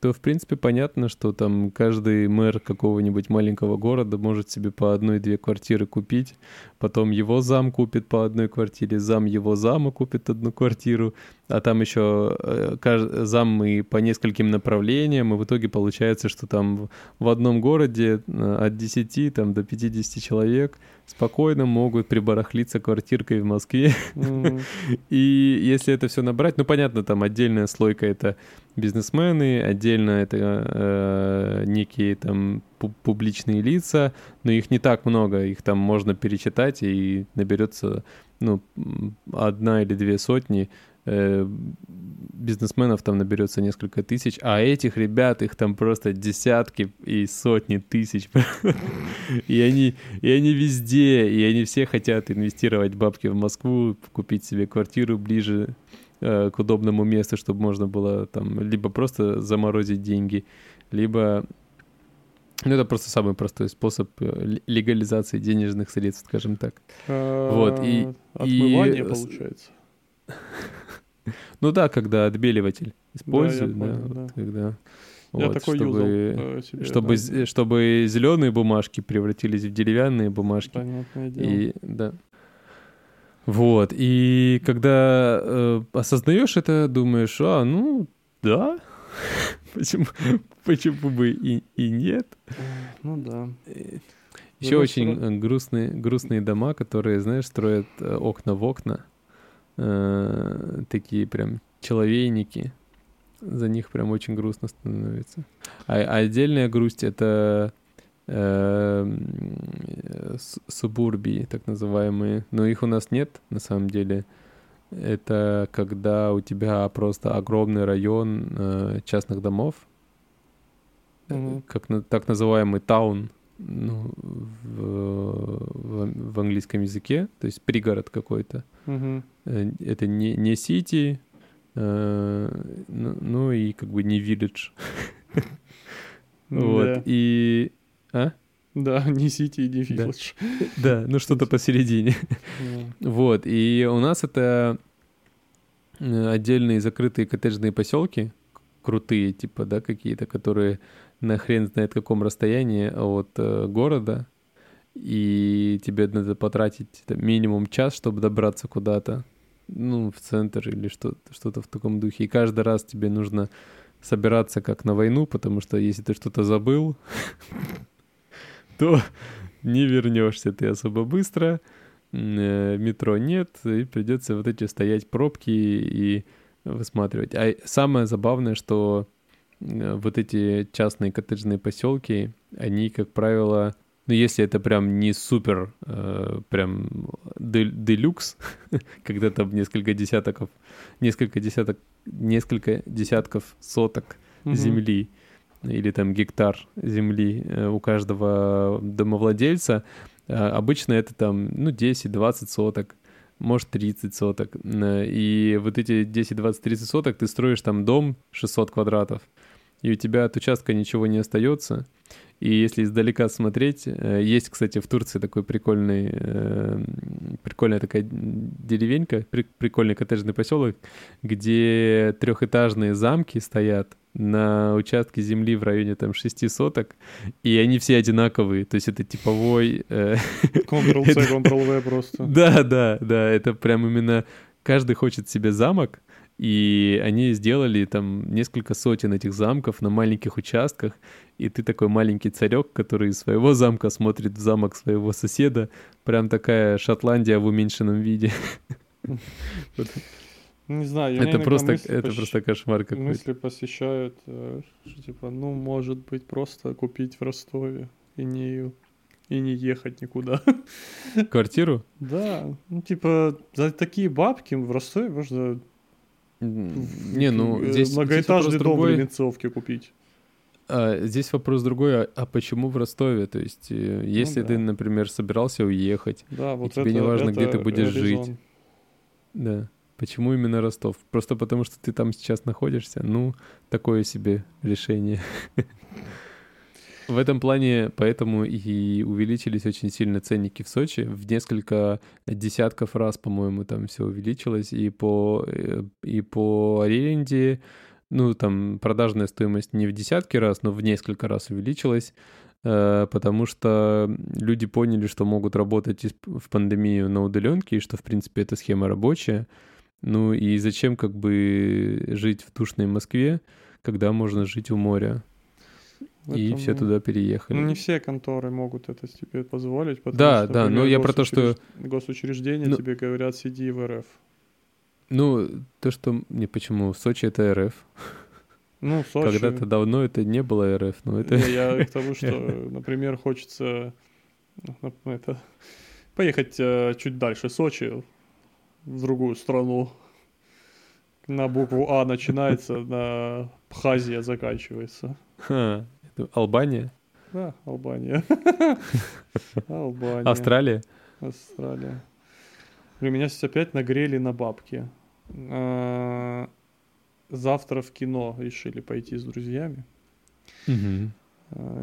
то, в принципе, понятно, что там каждый мэр какого-нибудь маленького города может себе по одной-две квартиры купить, потом его зам купит по одной квартире, зам его зама купит одну квартиру, а там еще э, зам и по нескольким направлениям, и в итоге получается, что там в одном городе э, от 10 там, до 50 человек спокойно могут прибарахлиться квартиркой в Москве. Mm-hmm. (laughs) И если это все набрать, ну понятно, там отдельная слойка это бизнесмены, отдельно это э, некие там публичные лица, но их не так много, их там можно перечитать и наберется ну одна или две сотни бизнесменов там наберется несколько тысяч, а этих ребят, их там просто десятки и сотни тысяч. (laughs) И они, и они везде, и они все хотят инвестировать бабки в Москву, купить себе квартиру ближе э, к удобному месту, чтобы можно было там либо просто заморозить деньги, либо ну, это просто самый простой способ э, легализации денежных средств, скажем так. Вот, и... Отмывание, получается. (laughs) (laughs) Ну да, когда отбеливатель используют, да, да, да. тогда. Я вот, такой чтобы, юзал себе, чтобы, да. чтобы зеленые бумажки превратились в деревянные бумажки. Понятное дело. И, да. Вот, и когда э, осознаешь это, думаешь, а, ну, да, (laughs) почему, почему бы и, и нет? Ну да. Еще очень грустные, грустные дома, которые, знаешь, строят э, окна в окна э, такие прям человейники. За них прям очень грустно становится. А, а отдельная грусть это э, субурбии, так называемые. Но их у нас нет, на самом деле. Это когда у тебя просто огромный район э, частных домов, mm-hmm. как так называемый таун ну, в, в, английском языке, то есть пригород какой-то. Угу. Это не, не сити, э, ну, ну и как бы не village. Вот, и... А? Да, не сити и не village. Да, ну что-то посередине. Вот, и у нас это э, отдельные закрытые коттеджные поселки, крутые, типа, да, какие-то, которые на хрен знает каком расстоянии от э, города, и тебе надо потратить там, минимум час, чтобы добраться куда-то, ну, в центр или что-то что в таком духе. И каждый раз тебе нужно собираться как на войну, потому что если ты что-то забыл, (laughs) то не вернешься ты особо быстро, э, метро нет, и придется вот эти стоять пробки и высматривать. А самое забавное, что вот эти частные коттеджные поселки, они, как правило, ну, если это прям не супер, э, прям делюкс, (laughs) когда там несколько десятков, несколько десяток, несколько десятков соток mm-hmm. земли или там гектар земли э, у каждого домовладельца, э, обычно это там, ну, 10, 20 соток, может 30 соток. Э, и вот эти 10, 20, 30 соток ты строишь там дом 600 квадратов, и у тебя от участка ничего не остается. И если издалека смотреть, э, есть, кстати, в Турции такой прикольный, э, прикольная такая деревенька, прикольный коттеджный поселок, где трехэтажные замки стоят на участке земли в районе там 6 соток, и они все одинаковые, то есть это типовой... Э, (laughs) Ctrl-C, Ctrl-V (laughs) просто. (laughs) Да, да, да, это прям именно каждый хочет себе замок, и они сделали там несколько сотен этих замков на маленьких участках, и ты такой маленький царек, который из своего замка смотрит в замок своего соседа. Прям такая Шотландия в уменьшенном виде. Не знаю, это просто, это пос... просто кошмар какой-то. Мысли посещают, э, что типа, ну, может быть, просто купить в Ростове и не и не ехать никуда. Квартиру? Да, ну типа за такие бабки в Ростове можно не, ну здесь многоэтажный дом другой... в Ленцовке купить. А, здесь вопрос другой, а, а почему в Ростове? То есть, э, ну если ну, да. ты, например, собирался уехать, да, вот и тебе это, не важно, где ты будешь резон. жить. Да. Почему именно Ростов? Просто потому, что ты там сейчас находишься? Ну, такое себе решение. (laughs) В этом плане поэтому и увеличились очень сильно ценники в Сочи. В несколько десятков раз, по-моему, там все увеличилось. И по, э, и по аренде, ну, там продажная стоимость не в десятки раз, но в несколько раз увеличилась, э, потому что люди поняли, что могут работать в пандемию на удаленке, и что, в принципе, эта схема рабочая. Ну и зачем как бы жить в душной Москве, когда можно жить у моря? И все туда переехали. Ну, не все конторы могут это тебе позволить, потому да, что... Да, но я про то, что... Госучреждения ну... тебе говорят, сиди в РФ. Ну, то, что... Не, почему? Сочи — это РФ. Ну, Сочи... Когда-то давно это не было РФ, но это... Я, я к тому, (laughs) что, например, хочется ну, это, поехать э, чуть дальше Сочи, в другую страну. На букву А начинается, на Пхазия заканчивается. Ха, Албания? Да, Албания. (laughs) Албания. Австралия? Австралия. Блин, меня сейчас опять нагрели на бабки. А, завтра в кино решили пойти с друзьями. Угу.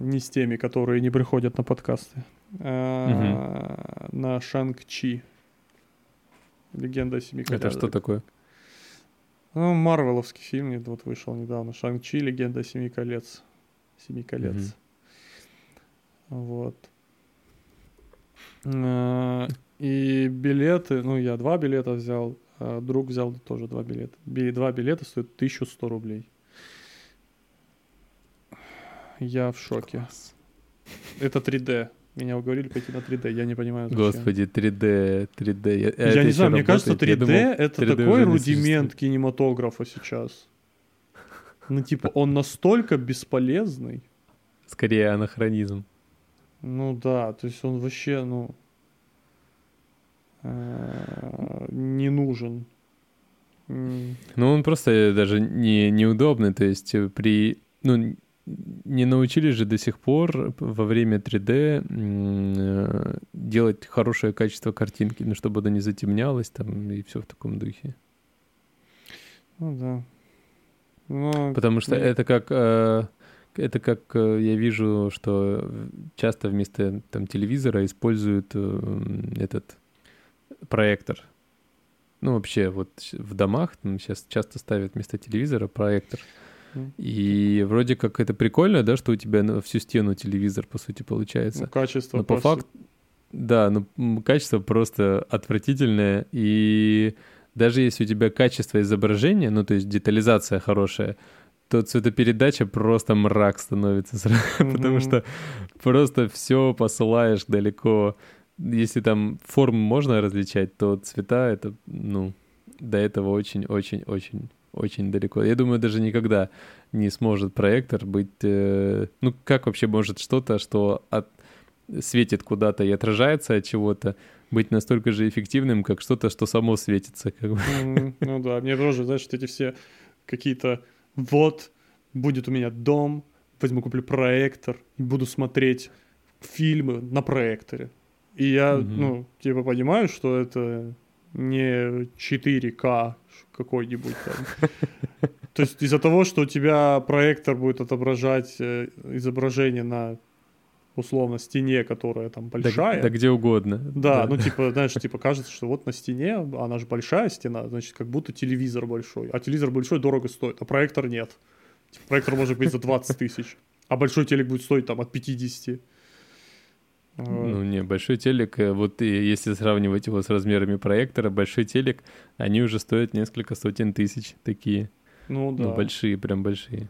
Не с теми, которые не приходят на подкасты. Угу. На Шанг-Чи. Легенда о семи Это что такое? Ну, Марвеловский фильм вот вышел недавно. Шанг-Чи, Легенда Семи колец. Семи колец. Mm-hmm. Вот. А, и билеты, ну, я два билета взял, а друг взял тоже два билета. Два билета стоят 1100 рублей. Я в шоке. Класс. Это 3D. Меня уговорили пойти на 3D, я не понимаю, зачем. Господи, 3D, 3D. Я, я не знаю, мне кажется, 3D, думал, это 3D такой рудимент кинематографа сейчас. Ну, типа, он настолько бесполезный. Скорее анахронизм. Ну да, то есть он вообще, ну, э, не нужен. Ну, он просто даже не, неудобный, то есть при, ну, не научились же до сих пор во время 3D э, делать хорошее качество картинки, ну, чтобы она не затемнялась там и все в таком духе. Ну да. Но... Потому что это как... Э, это как э, я вижу, что часто вместо там, телевизора используют этот проектор. Ну, вообще, вот в домах там, сейчас часто ставят вместо телевизора проектор. И вроде как это прикольно, да, что у тебя на всю стену телевизор, по сути, получается. Ну, качество Но по факту, да, м, качество просто отвратительное. И даже если у тебя качество изображения, ну, то есть детализация хорошая, то цветопередача просто мрак становится сразу, (laughs) потому Мгм. что просто все посылаешь далеко. Если там формы можно различать, то цвета это, ну, до этого очень-очень-очень очень далеко. Я думаю, даже никогда не сможет проектор быть... э, ну, как вообще может что-то, что от, светит куда-то и отражается от чего-то, быть настолько же эффективным, как что-то, что само светится. Как бы. Мгм. Ну да, мне тоже, знаешь, эти все какие-то вот, будет у меня дом, возьму, куплю проектор и буду смотреть фильмы на проекторе. И я, Мгм. ну, типа понимаю, что это не 4К какой-нибудь там. То есть из-за того, что у тебя проектор будет отображать э, изображение на условно стене, которая там Да, большая. да где угодно. Да, ну типа, знаешь, типа кажется, что вот на стене, она же большая стена, значит, как будто телевизор большой. А телевизор большой дорого стоит, а проектор нет. Типа, проектор может быть за 20 тысяч, а большой телек будет стоить там от 50. А, Ну, не, большой телек, э, вот если сравнивать его с размерами проектора, большой телек, они уже стоят несколько сотен тысяч такие. Ну да. Ну, большие, прям большие.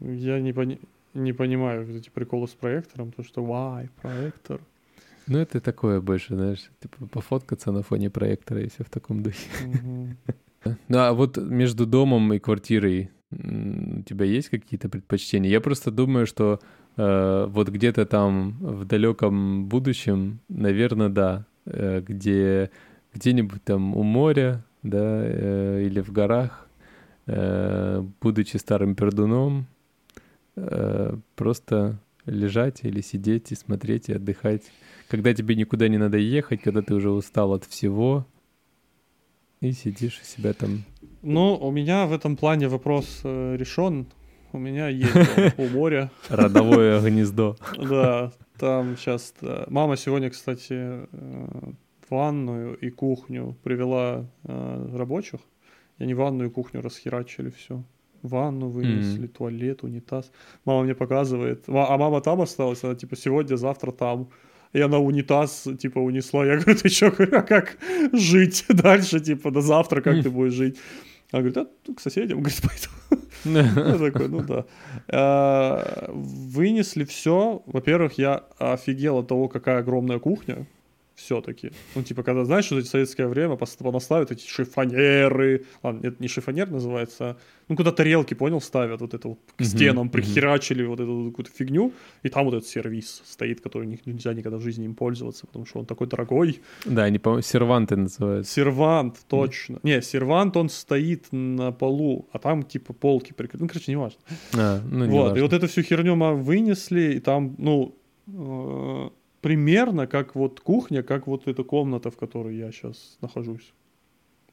Я не, пони- не понимаю вот эти приколы с проектором, то что вай, проектор. Ну, это такое больше, знаешь, типа пофоткаться на фоне проектора, если в таком духе. Мгм. Ну, а вот между домом и квартирой у тебя есть какие-то предпочтения? Я просто думаю, что э, вот где-то там в далеком будущем, наверное, да, э, где где-нибудь там у моря, да, э, или в горах, э, будучи старым пердуном, э, просто лежать или сидеть и смотреть и отдыхать, когда тебе никуда не надо ехать, когда ты уже устал от всего, и сидишь у себя там Ну, у меня в этом плане вопрос э, решен. У меня есть у моря. (laughs) Родовое гнездо. Да, там сейчас... Мама сегодня, кстати, э, ванную и кухню привела э, рабочих. И они ванную и кухню расхерачили все. Ванну вынесли, Мгм. туалет, унитаз. Мама мне показывает. А мама там осталась, она типа сегодня, завтра там. И она унитаз, типа, унесла. Я говорю, ты что, а как жить (laughs) дальше, типа, до завтра, как ты будешь жить? Она говорит, а к соседям, говорит, (laughs) пойду. (laughs) Я такой, ну да. А, Вынесли все. Во-первых, я офигел от того, какая огромная кухня. Все-таки. Ну, типа, когда, знаешь, что в советское время понаставят эти шифонеры. Ладно, это не шифонер называется. а, Ну, куда тарелки, понял, ставят вот это вот к стенам, мгм. прихерачили вот эту вот какую-то фигню. И там вот этот сервис стоит, который нельзя никогда в жизни им пользоваться, потому что он такой дорогой. Да, они, по-моему, серванты называются. Сервант, точно. Не, сервант, он стоит на полу, а там типа полки прикрыты. Ну, короче, не важно. А, ну, не вот, важно. и вот эту всю херню мы вынесли, и там, ну, э, примерно как вот кухня, как вот эта комната, в которой я сейчас нахожусь.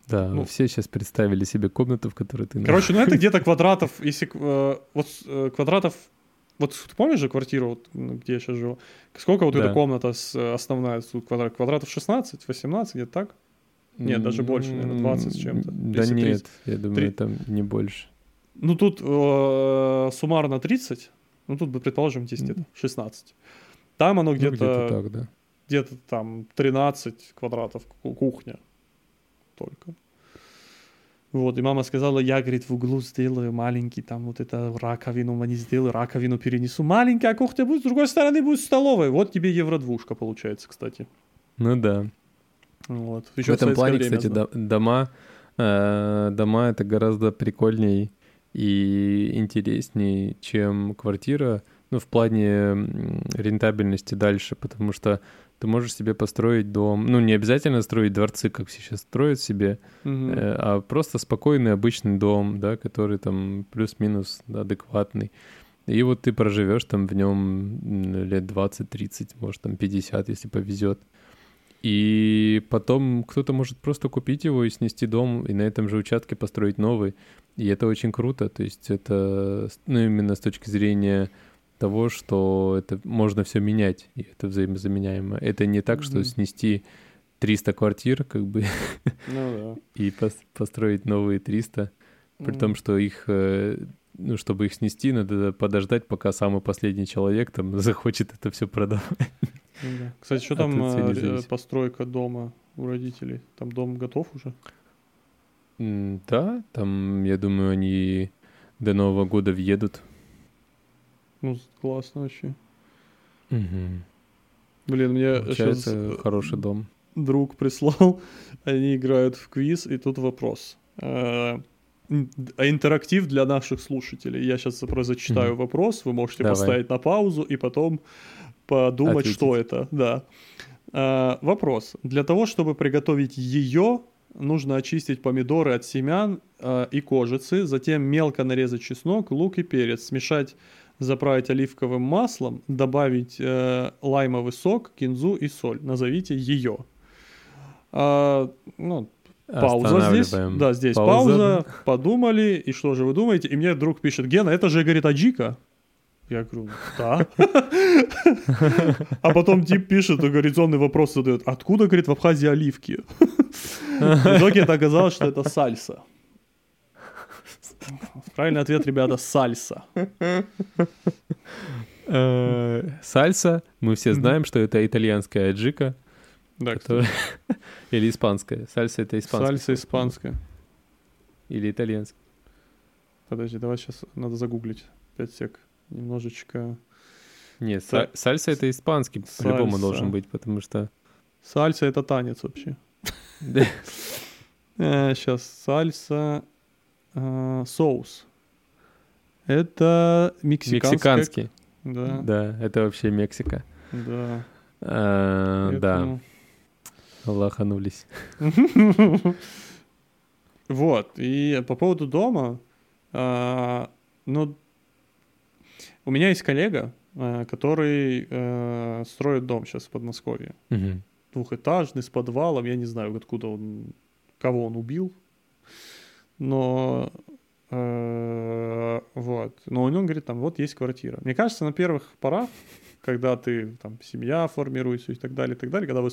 Да, ну. все сейчас представили себе комнату, в которой ты... Короче, ну это где-то (laughs) квадратов, если э, вот э, квадратов, вот ты помнишь же квартиру, вот, где я сейчас живу? Сколько вот Да. эта комната с, э, основная, тут квадрат, квадратов 16, 18, где-то так? Нет, даже больше, наверное, 20 с чем-то. Да нет, 30. я думаю, Три- там не больше. Ну тут э, суммарно 30, ну тут бы, предположим, здесь Мгм. где-то 16. Там оно Ну, где-то, где-то так, да. где-то там 13 квадратов ку- кухня только. Вот, и мама сказала, я, говорит, в углу сделаю маленький, там вот это раковину не сделаю, раковину перенесу. Маленькая кухня будет, с другой стороны будет столовая. Вот тебе евродвушка получается, кстати. Ну да. Вот. в этом плане, кстати, до- дома, э, дома это гораздо прикольней и интересней, чем квартира, ну, в плане рентабельности дальше, потому что ты можешь себе построить дом, ну, не обязательно строить дворцы, как сейчас строят себе, Мгм. э, а просто спокойный обычный дом, да, который там плюс-минус адекватный. И вот ты проживешь там в нем лет 20-30, может там 50, если повезет. И потом кто-то может просто купить его и снести дом, и на этом же участке построить новый. И это очень круто. То есть это, ну, именно с точки зрения того, что это можно все менять, и это взаимозаменяемо. Это не так, что Мгм. снести 300 квартир, как бы, (laughs) Ну и пос- построить новые 300, при да. том, что их э, ну, чтобы их снести, надо подождать, пока самый последний человек там (laughs) захочет это все продавать. Ну да. Кстати, что там э, постройка дома у родителей? Там дом готов уже? Да, там, я думаю, они до Нового года въедут. Ну, классно вообще. Мгм. Блин, мне сейчас Получается, хороший дом. друг прислал, (laughs) они играют в квиз, и тут вопрос. Э, ин- А интерактив для наших слушателей. Я сейчас зачитаю Мгм. вопрос, вы можете Давай. поставить на паузу и потом подумать, Ответить. что это. Да. Э, Вопрос. Для того, чтобы приготовить ее, нужно очистить помидоры от семян э, и кожицы, затем мелко нарезать чеснок, лук и перец, смешать, заправить оливковым маслом, добавить э, лаймовый сок, кинзу и соль. Назовите ее. А, ну, пауза здесь. Да, здесь Пауза. пауза. Подумали, и что же вы думаете? И мне друг пишет, Гена, это же, говорит, аджика. Я говорю, да. (laughs) А потом тип пишет, горизонтный вопрос задает, откуда, говорит, в Абхазии оливки? (laughs) В итоге это оказалось, что это сальса. (laughs) Правильный ответ, ребята, сальса. Э, Сальса, мы все знаем, что это итальянская аджика. Да, которая- (laughs) Или испанская. Сальса это испанская. Сальса испанская. Или итальянская. Подожди, давай сейчас надо загуглить. 5 сек. Немножечко. Нет, Са- са- сальса это испанский по-любому должен быть, потому что... Сальса это танец вообще. Сейчас (laughs) сальса э, соус. Это мексиканская. Мексиканский. Да, Да, это вообще Мексика. да. Да, Поэтому- лоханулись. (laughs) Вот, и по поводу дома, а, ну, у меня есть коллега, а, который э, строит дом сейчас в Подмосковье. Двухэтажный, с подвалом, я не знаю, откуда он, кого он убил, но э, вот, но он говорит, там, вот есть квартира. Мне кажется, на первых порах, когда ты, там, семья формируется и так далее, и так далее, когда вы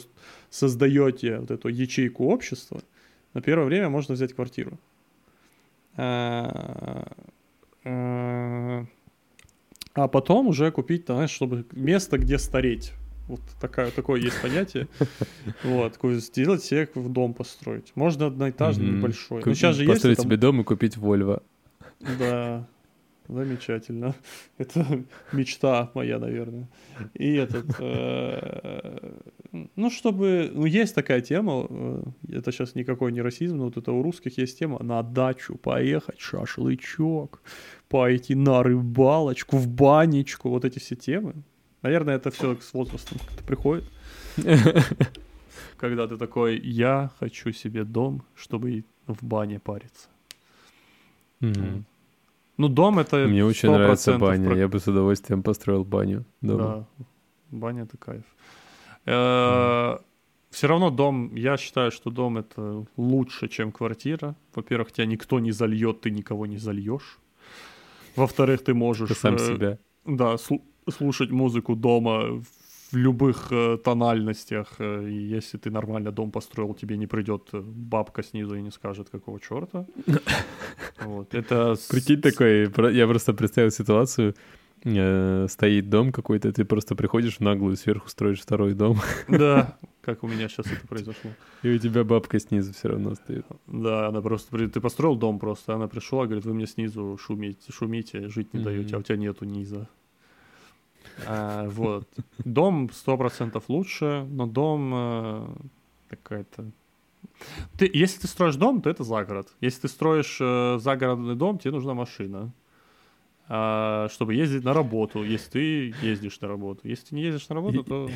создаете вот эту ячейку общества, на первое время можно взять квартиру. А, э, А потом уже купить, знаешь, чтобы место, где стареть. Вот такая, такое есть понятие. Вот, сделать себе в дом построить. Можно одноэтажный, небольшой. Ну, сейчас же есть Построить себе дом и купить Вольво. Да, замечательно. (laughs) Это мечта моя, наверное. И этот, э, ну, чтобы, ну, есть такая тема, э, это сейчас никакой не расизм, но вот это у русских есть тема, на дачу поехать, шашлычок, пойти на рыбалочку, в банечку, вот эти все темы. Наверное, это все с возрастом как-то приходит. (laughs) Когда ты такой, я хочу себе дом, чтобы в бане париться. Ну, дом это Мне очень нравится 100% баня. про- Я бы с удовольствием построил баню дома. Да, баня это кайф. Все равно дом, я считаю, что дом это лучше, чем квартира. Во-первых, тебя никто не зальет, ты никого не зальешь. Во-вторых, ты можешь... Ты сам э, себя. Да, слушать музыку дома в любых э, тональностях. э, и если ты нормально дом построил, тебе не придет э, бабка снизу и не скажет, какого черта. (laughs) Вот, это... Прикинь такой, я просто представил ситуацию, э, стоит дом какой-то, ты просто приходишь в наглую, сверху строишь второй дом, (laughs) Да, (laughs) как у меня сейчас это произошло. и у тебя бабка снизу все равно стоит. Да, она просто... Ты построил дом просто, она пришла, говорит, вы мне снизу шумите, шумите жить не даете, а у тебя нету низа. А, вот. Дом сто процентов лучше, но дом э, какая-то... Ты, если ты строишь дом, то это загород. Если ты строишь э, загородный дом, тебе нужна машина. А, чтобы ездить на работу, если ты ездишь на работу. Если ты не ездишь на работу, то...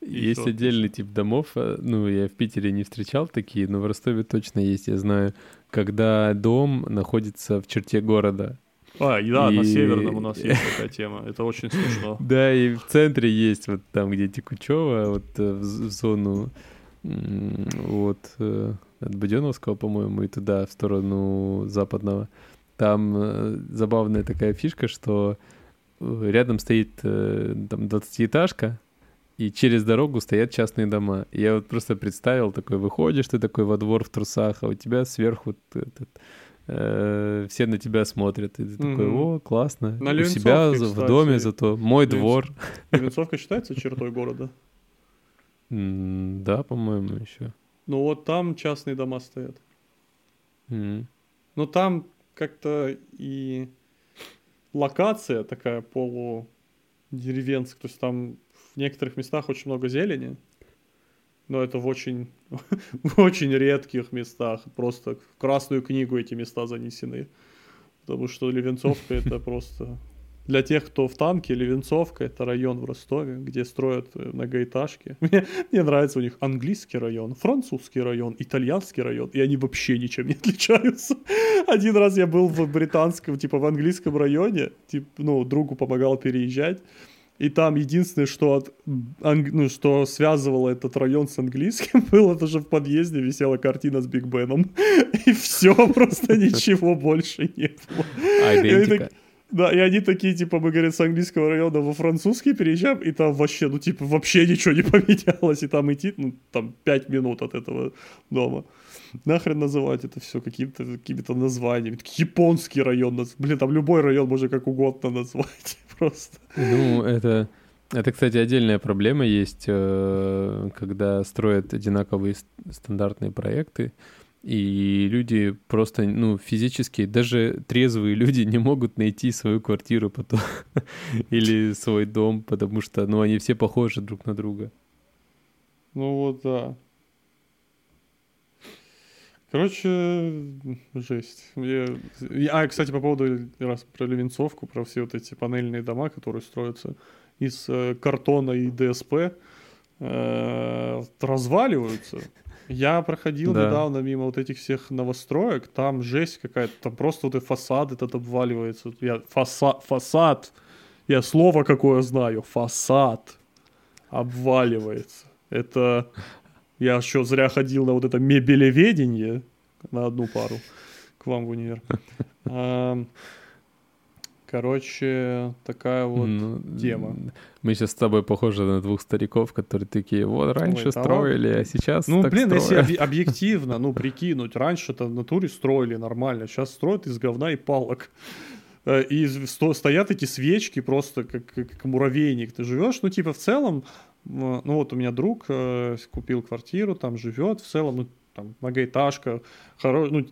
Есть всё, отдельный тип домов, э, ну, я в Питере не встречал такие, но в Ростове точно есть, я знаю, когда дом находится в черте города. А, и да, на И- Северном у нас есть такая тема. Это очень смешно. (laughs) Да, и в центре есть, вот там, где Текучево, вот э, в зону вот э, от Буденовского, по-моему, и туда, в сторону западного. Там э, забавная такая фишка, что э, рядом стоит э, там 20-этажка, и через дорогу стоят частные дома. И я вот просто представил, такой выходишь, ты такой во двор в трусах, а у тебя сверху этот, э, все на тебя смотрят, и ты такой, о, классно, На у себя за- в кстати, доме зато, мой Левенцов- двор. Левенцовка считается чертой города? (laughs) М, Да, по-моему, еще. Ну вот там частные дома стоят. Но там как-то и локация такая полудеревенская. То есть там в некоторых местах очень много зелени. Но это в очень, (laughs) в очень редких местах. Просто в Красную книгу эти места занесены. Потому что Левенцовка это (laughs) просто... Для тех, кто в танке, Левенцовка это район в Ростове, где строят э, многоэтажки. (laughs) Мне, мне нравится у них английский район, французский район, итальянский район, и они вообще ничем не отличаются. Один раз я был в британском, типа в английском районе, типа, ну, другу помогал переезжать, и там единственное, что, от, анг- ну, что связывало этот район с английским, (laughs) было это же в подъезде висела картина с Биг Беном. (laughs) И все, просто ничего больше не было. А, Да, и они такие, типа, мы, говорит, с английского района во французский переезжаем, и там вообще, ну, типа, вообще ничего не (laughs) поменялось, и там идти, ну, там, 5 минут от этого дома. Нахрен называть это все какими-то какими названиями. Японский район, блин, там любой район можно как угодно назвать, просто. Ну, это, это, кстати, отдельная проблема есть, э, когда строят одинаковые стандартные проекты, и люди просто, ну, физически, даже трезвые люди не могут найти свою квартиру потом (laughs) или свой дом, потому что, ну, они все похожи друг на друга. Ну вот, да. Короче, жесть. Я- А, кстати, по поводу раз про Левенцовку, про все вот эти панельные дома, которые строятся из э, картона и ДСП, э, разваливаются. Я проходил Да. недавно мимо вот этих всех новостроек, там жесть какая-то, там просто вот и фасад этот обваливается. Я, фаса- фасад, я слово какое знаю, фасад обваливается. Это я еще зря ходил на вот это мебелеведение на одну пару к вам в универ. (laughs) Короче, такая вот Ну, тема. Мы сейчас с тобой похожи на двух стариков, которые такие, вот раньше Ой, строили, а сейчас Ну, так блин, если строят». объ- объективно, ну, прикинуть, раньше-то в натуре строили нормально, сейчас строят из говна и палок. Э, И сто- стоят эти свечки просто как, как муравейник. Ты живешь, ну, типа, в целом, ну, вот у меня друг э, купил квартиру, там живет, в целом, ну, там, многоэтажка, хоро... ну,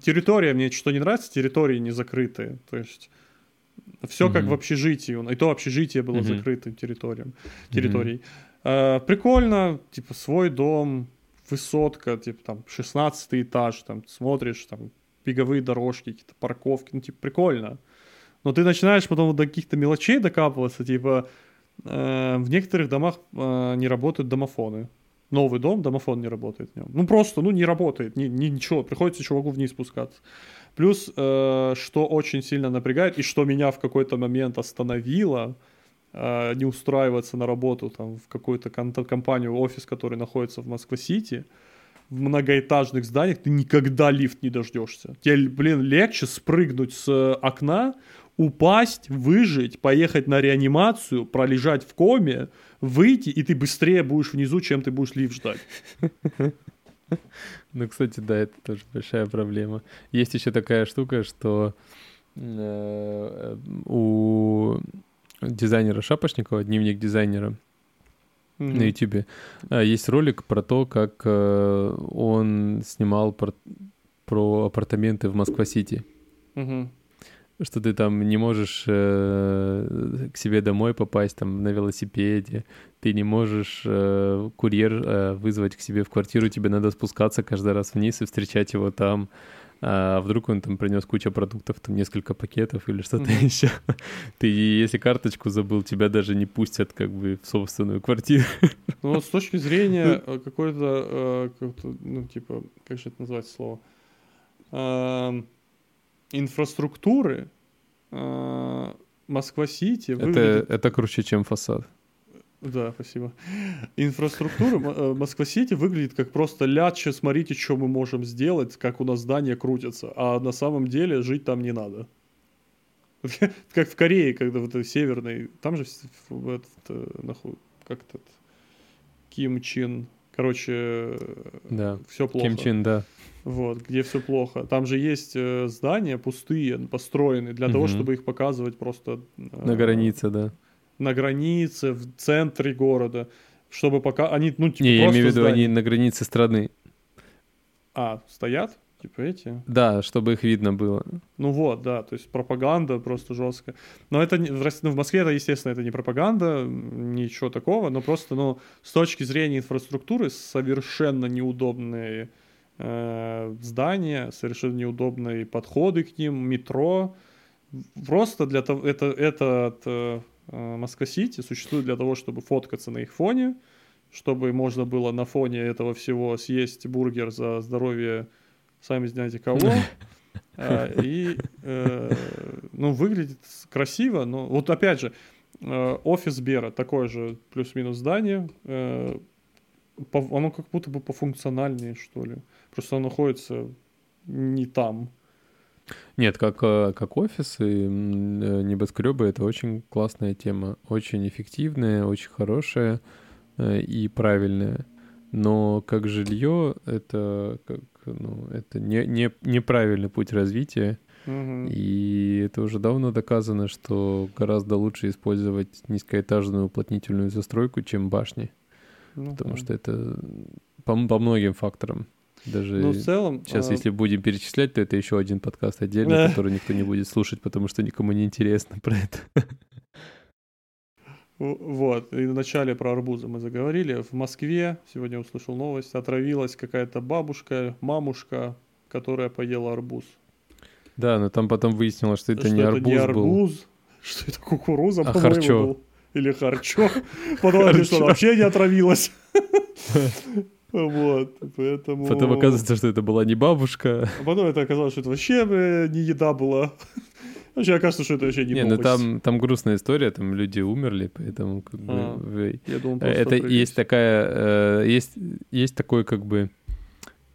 территория, мне что не нравится, территории не закрытые, то есть все как Мгм. в общежитии, и то общежитие было Мгм. закрытым территориям, территорией. Э, прикольно, типа, свой дом, высотка, типа, там, 16 этаж, там, смотришь, там, беговые дорожки, какие-то парковки, ну, типа, прикольно. Но ты начинаешь потом до каких-то мелочей докапываться, типа, э, в некоторых домах э, не работают домофоны. Новый дом, домофон не работает в нем. Ну, просто, ну, не работает, ни, ни- ничего, приходится чуваку вниз спускаться. Плюс, э, что очень сильно напрягает, и что меня в какой-то момент остановило, э, не устраиваться на работу там, в какую-то компанию, офис, который находится в Москва-Сити, в многоэтажных зданиях ты никогда лифт не дождешься. Тебе, блин, легче спрыгнуть с окна, упасть, выжить, поехать на реанимацию, пролежать в коме, выйти, и ты быстрее будешь внизу, чем ты будешь лифт ждать. Ну, кстати, да, это тоже большая проблема. Есть еще такая штука, что э, у дизайнера Шапошникова, дневник дизайнера Мгм. на Ютубе, э, есть ролик про то, как э, он снимал пор- про апартаменты в Москва-Сити. Мгм. Что ты там не можешь э, к себе домой попасть там на велосипеде, ты не можешь э, курьер э, вызвать к себе в квартиру, тебе надо спускаться каждый раз вниз и встречать его там. А вдруг он там принес кучу продуктов, там несколько пакетов или что-то Мгм. еще. (laughs) Ты, если карточку забыл, тебя даже не пустят как бы в собственную квартиру. (laughs) Ну вот с точки зрения э, какой-то, э, как-то, ну типа, как же это назвать слово, инфраструктуры э, Москва-Сити Это, выглядит... это круче, чем фасад. Да, спасибо. Инфраструктура э, Москва-Сити выглядит как просто ляча, смотрите, что мы можем сделать, как у нас здания крутятся, а на самом деле жить там не надо. (laughs) Как в Корее, когда вот в северной, там же этот, э, нахуй, как этот, Ким Чин, короче, Да. все плохо. Ким Чен, да. вот, где все плохо. Там же есть э, здания пустые, построенные для того, Мгм. чтобы их показывать просто... э, На границе, да. На границе, в центре города, чтобы пока... Они, ну, типа, Не, я имею в виду, здания. они на границе страны. А, стоят? Типа эти? Да, чтобы их видно было. Ну вот, да, то есть пропаганда просто жесткая. Но это не, в, Рос- ну, в Москве это, естественно, это не пропаганда, ничего такого, но просто, ну, с точки зрения инфраструктуры совершенно неудобные э, здания, совершенно неудобные подходы к ним, метро. Просто для того, это, этот э, э, Москва-Сити существует для того, чтобы фоткаться на их фоне, чтобы можно было на фоне этого всего съесть бургер за здоровье сами знаете кого. (laughs) А, И, э, ну, выглядит красиво, но вот опять же, э, офис Бера, такое же плюс-минус здание, э, оно как будто бы пофункциональнее, что ли. Просто оно находится не там. Нет, как, как офисы, небоскребы — это очень классная тема. Очень эффективная, очень хорошая и правильная. Но как жилье — это, ну, это не, не, неправильный путь развития. И это уже давно доказано, что гораздо лучше использовать низкоэтажную уплотнительную застройку, чем башни. Ну Потому да. что это по, по многим факторам. Даже Ну, в целом... сейчас, а, если будем перечислять, то это еще один подкаст отдельный, Да. который никто не будет слушать, потому что никому не интересно про это. (laughs) В- Вот, и вначале про арбузы мы заговорили. В Москве, сегодня услышал новость, отравилась какая-то бабушка, мамушка, которая поела арбуз. Да, но там потом выяснилось, что это что не это арбуз не был. арбуз, что это кукуруза, А харчо. был. Или харчо. (laughs) Потом что она вообще не отравилась. (laughs) Вот, поэтому... Потом оказывается, что это была не бабушка. А потом это оказалось, что это вообще э, не еда была. Вообще окажется, что это вообще не Не, ну там, там грустная история, там люди умерли, поэтому как бы А, Я думал, Это есть такая, э, есть, есть такой как бы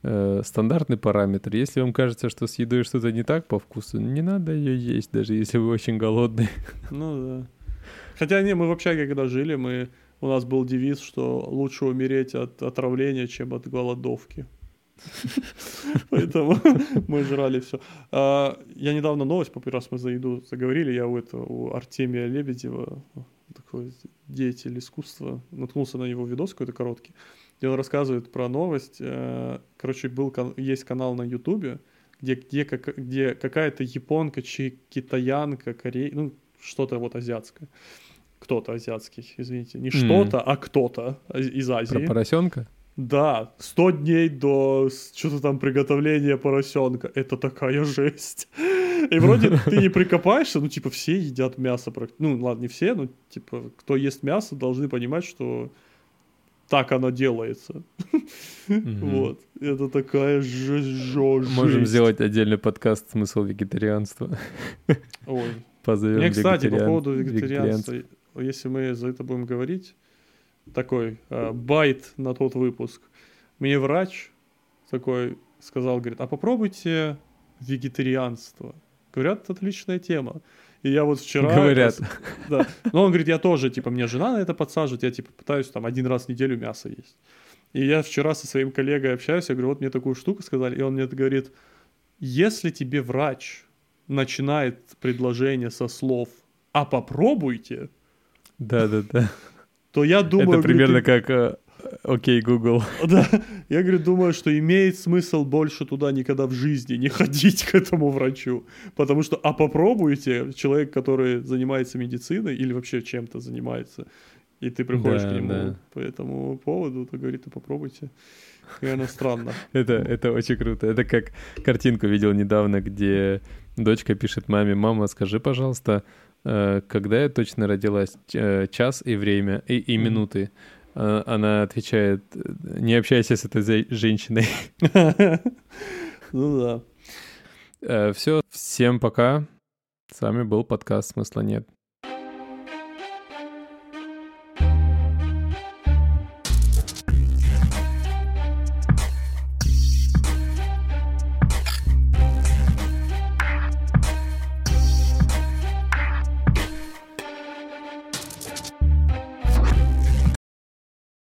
э, стандартный параметр. Если вам кажется, что с едой что-то не так по вкусу, не надо ее есть, даже если вы очень голодный. Ну да. Хотя не, мы в общаге, когда жили, мы, у нас был девиз, что лучше умереть от отравления, чем от голодовки. (laughs) Поэтому мы жрали все. Я недавно новость, по раз мы за еду заговорили, я у этого, у Артемия Лебедева, такой деятель искусства, наткнулся на его видос какой-то короткий, где он рассказывает про новость. Э, Короче, был, есть канал на Ютубе, где, где, как- где какая-то японка, чи китаянка, корей, ну, что-то вот азиатское. Кто-то азиатский, извините. Не Мгм. что-то, а кто-то из Про Азии. поросенка? Да, 100 дней до что-то там приготовления поросенка. Это такая жесть. И вроде (laughs) ты не прикопаешься, ну, типа, все едят мясо. Ну, ладно, не все, но, типа, кто ест мясо, должны понимать, что так оно делается. (laughs) Вот. Это такая же жесть. Можем сделать отдельный подкаст «Смысл вегетарианства». Ой. (laughs) Позовем Мне, кстати, по поводу вегетарианства, если мы за это будем говорить, такой э, байт на тот выпуск. Мне врач такой сказал, говорит, а попробуйте вегетарианство. Говорят, отличная тема. И я вот вчера... Говорят. Да. Но он говорит, я тоже, типа, мне жена на это подсаживает, я, типа, пытаюсь там один раз в неделю мясо есть. И я вчера со своим коллегой общаюсь, я говорю, вот мне такую штуку сказали, и он мне говорит, если тебе врач начинает предложение со слов «а попробуйте», Да-да-да. То я думаю... Это примерно говорит, как э, «Окей, Google». (laughs) Да, я, говорю, думаю, что имеет смысл больше туда никогда в жизни не (laughs) ходить к этому врачу. Потому что, а попробуйте, человек, который занимается медициной или вообще чем-то занимается, и ты приходишь Да, к нему да. по этому поводу, то говорит, а попробуйте. Наверное, странно. (laughs) Это, это очень круто. Это как картинку видел недавно, где дочка пишет маме, мама, скажи, пожалуйста, когда я точно родилась, э, час и время, и, и минуты. А Она отвечает, не общайся с этой женщиной. (laughs) Ну да. Все, всем пока. С вами был подкаст «Смысла нет».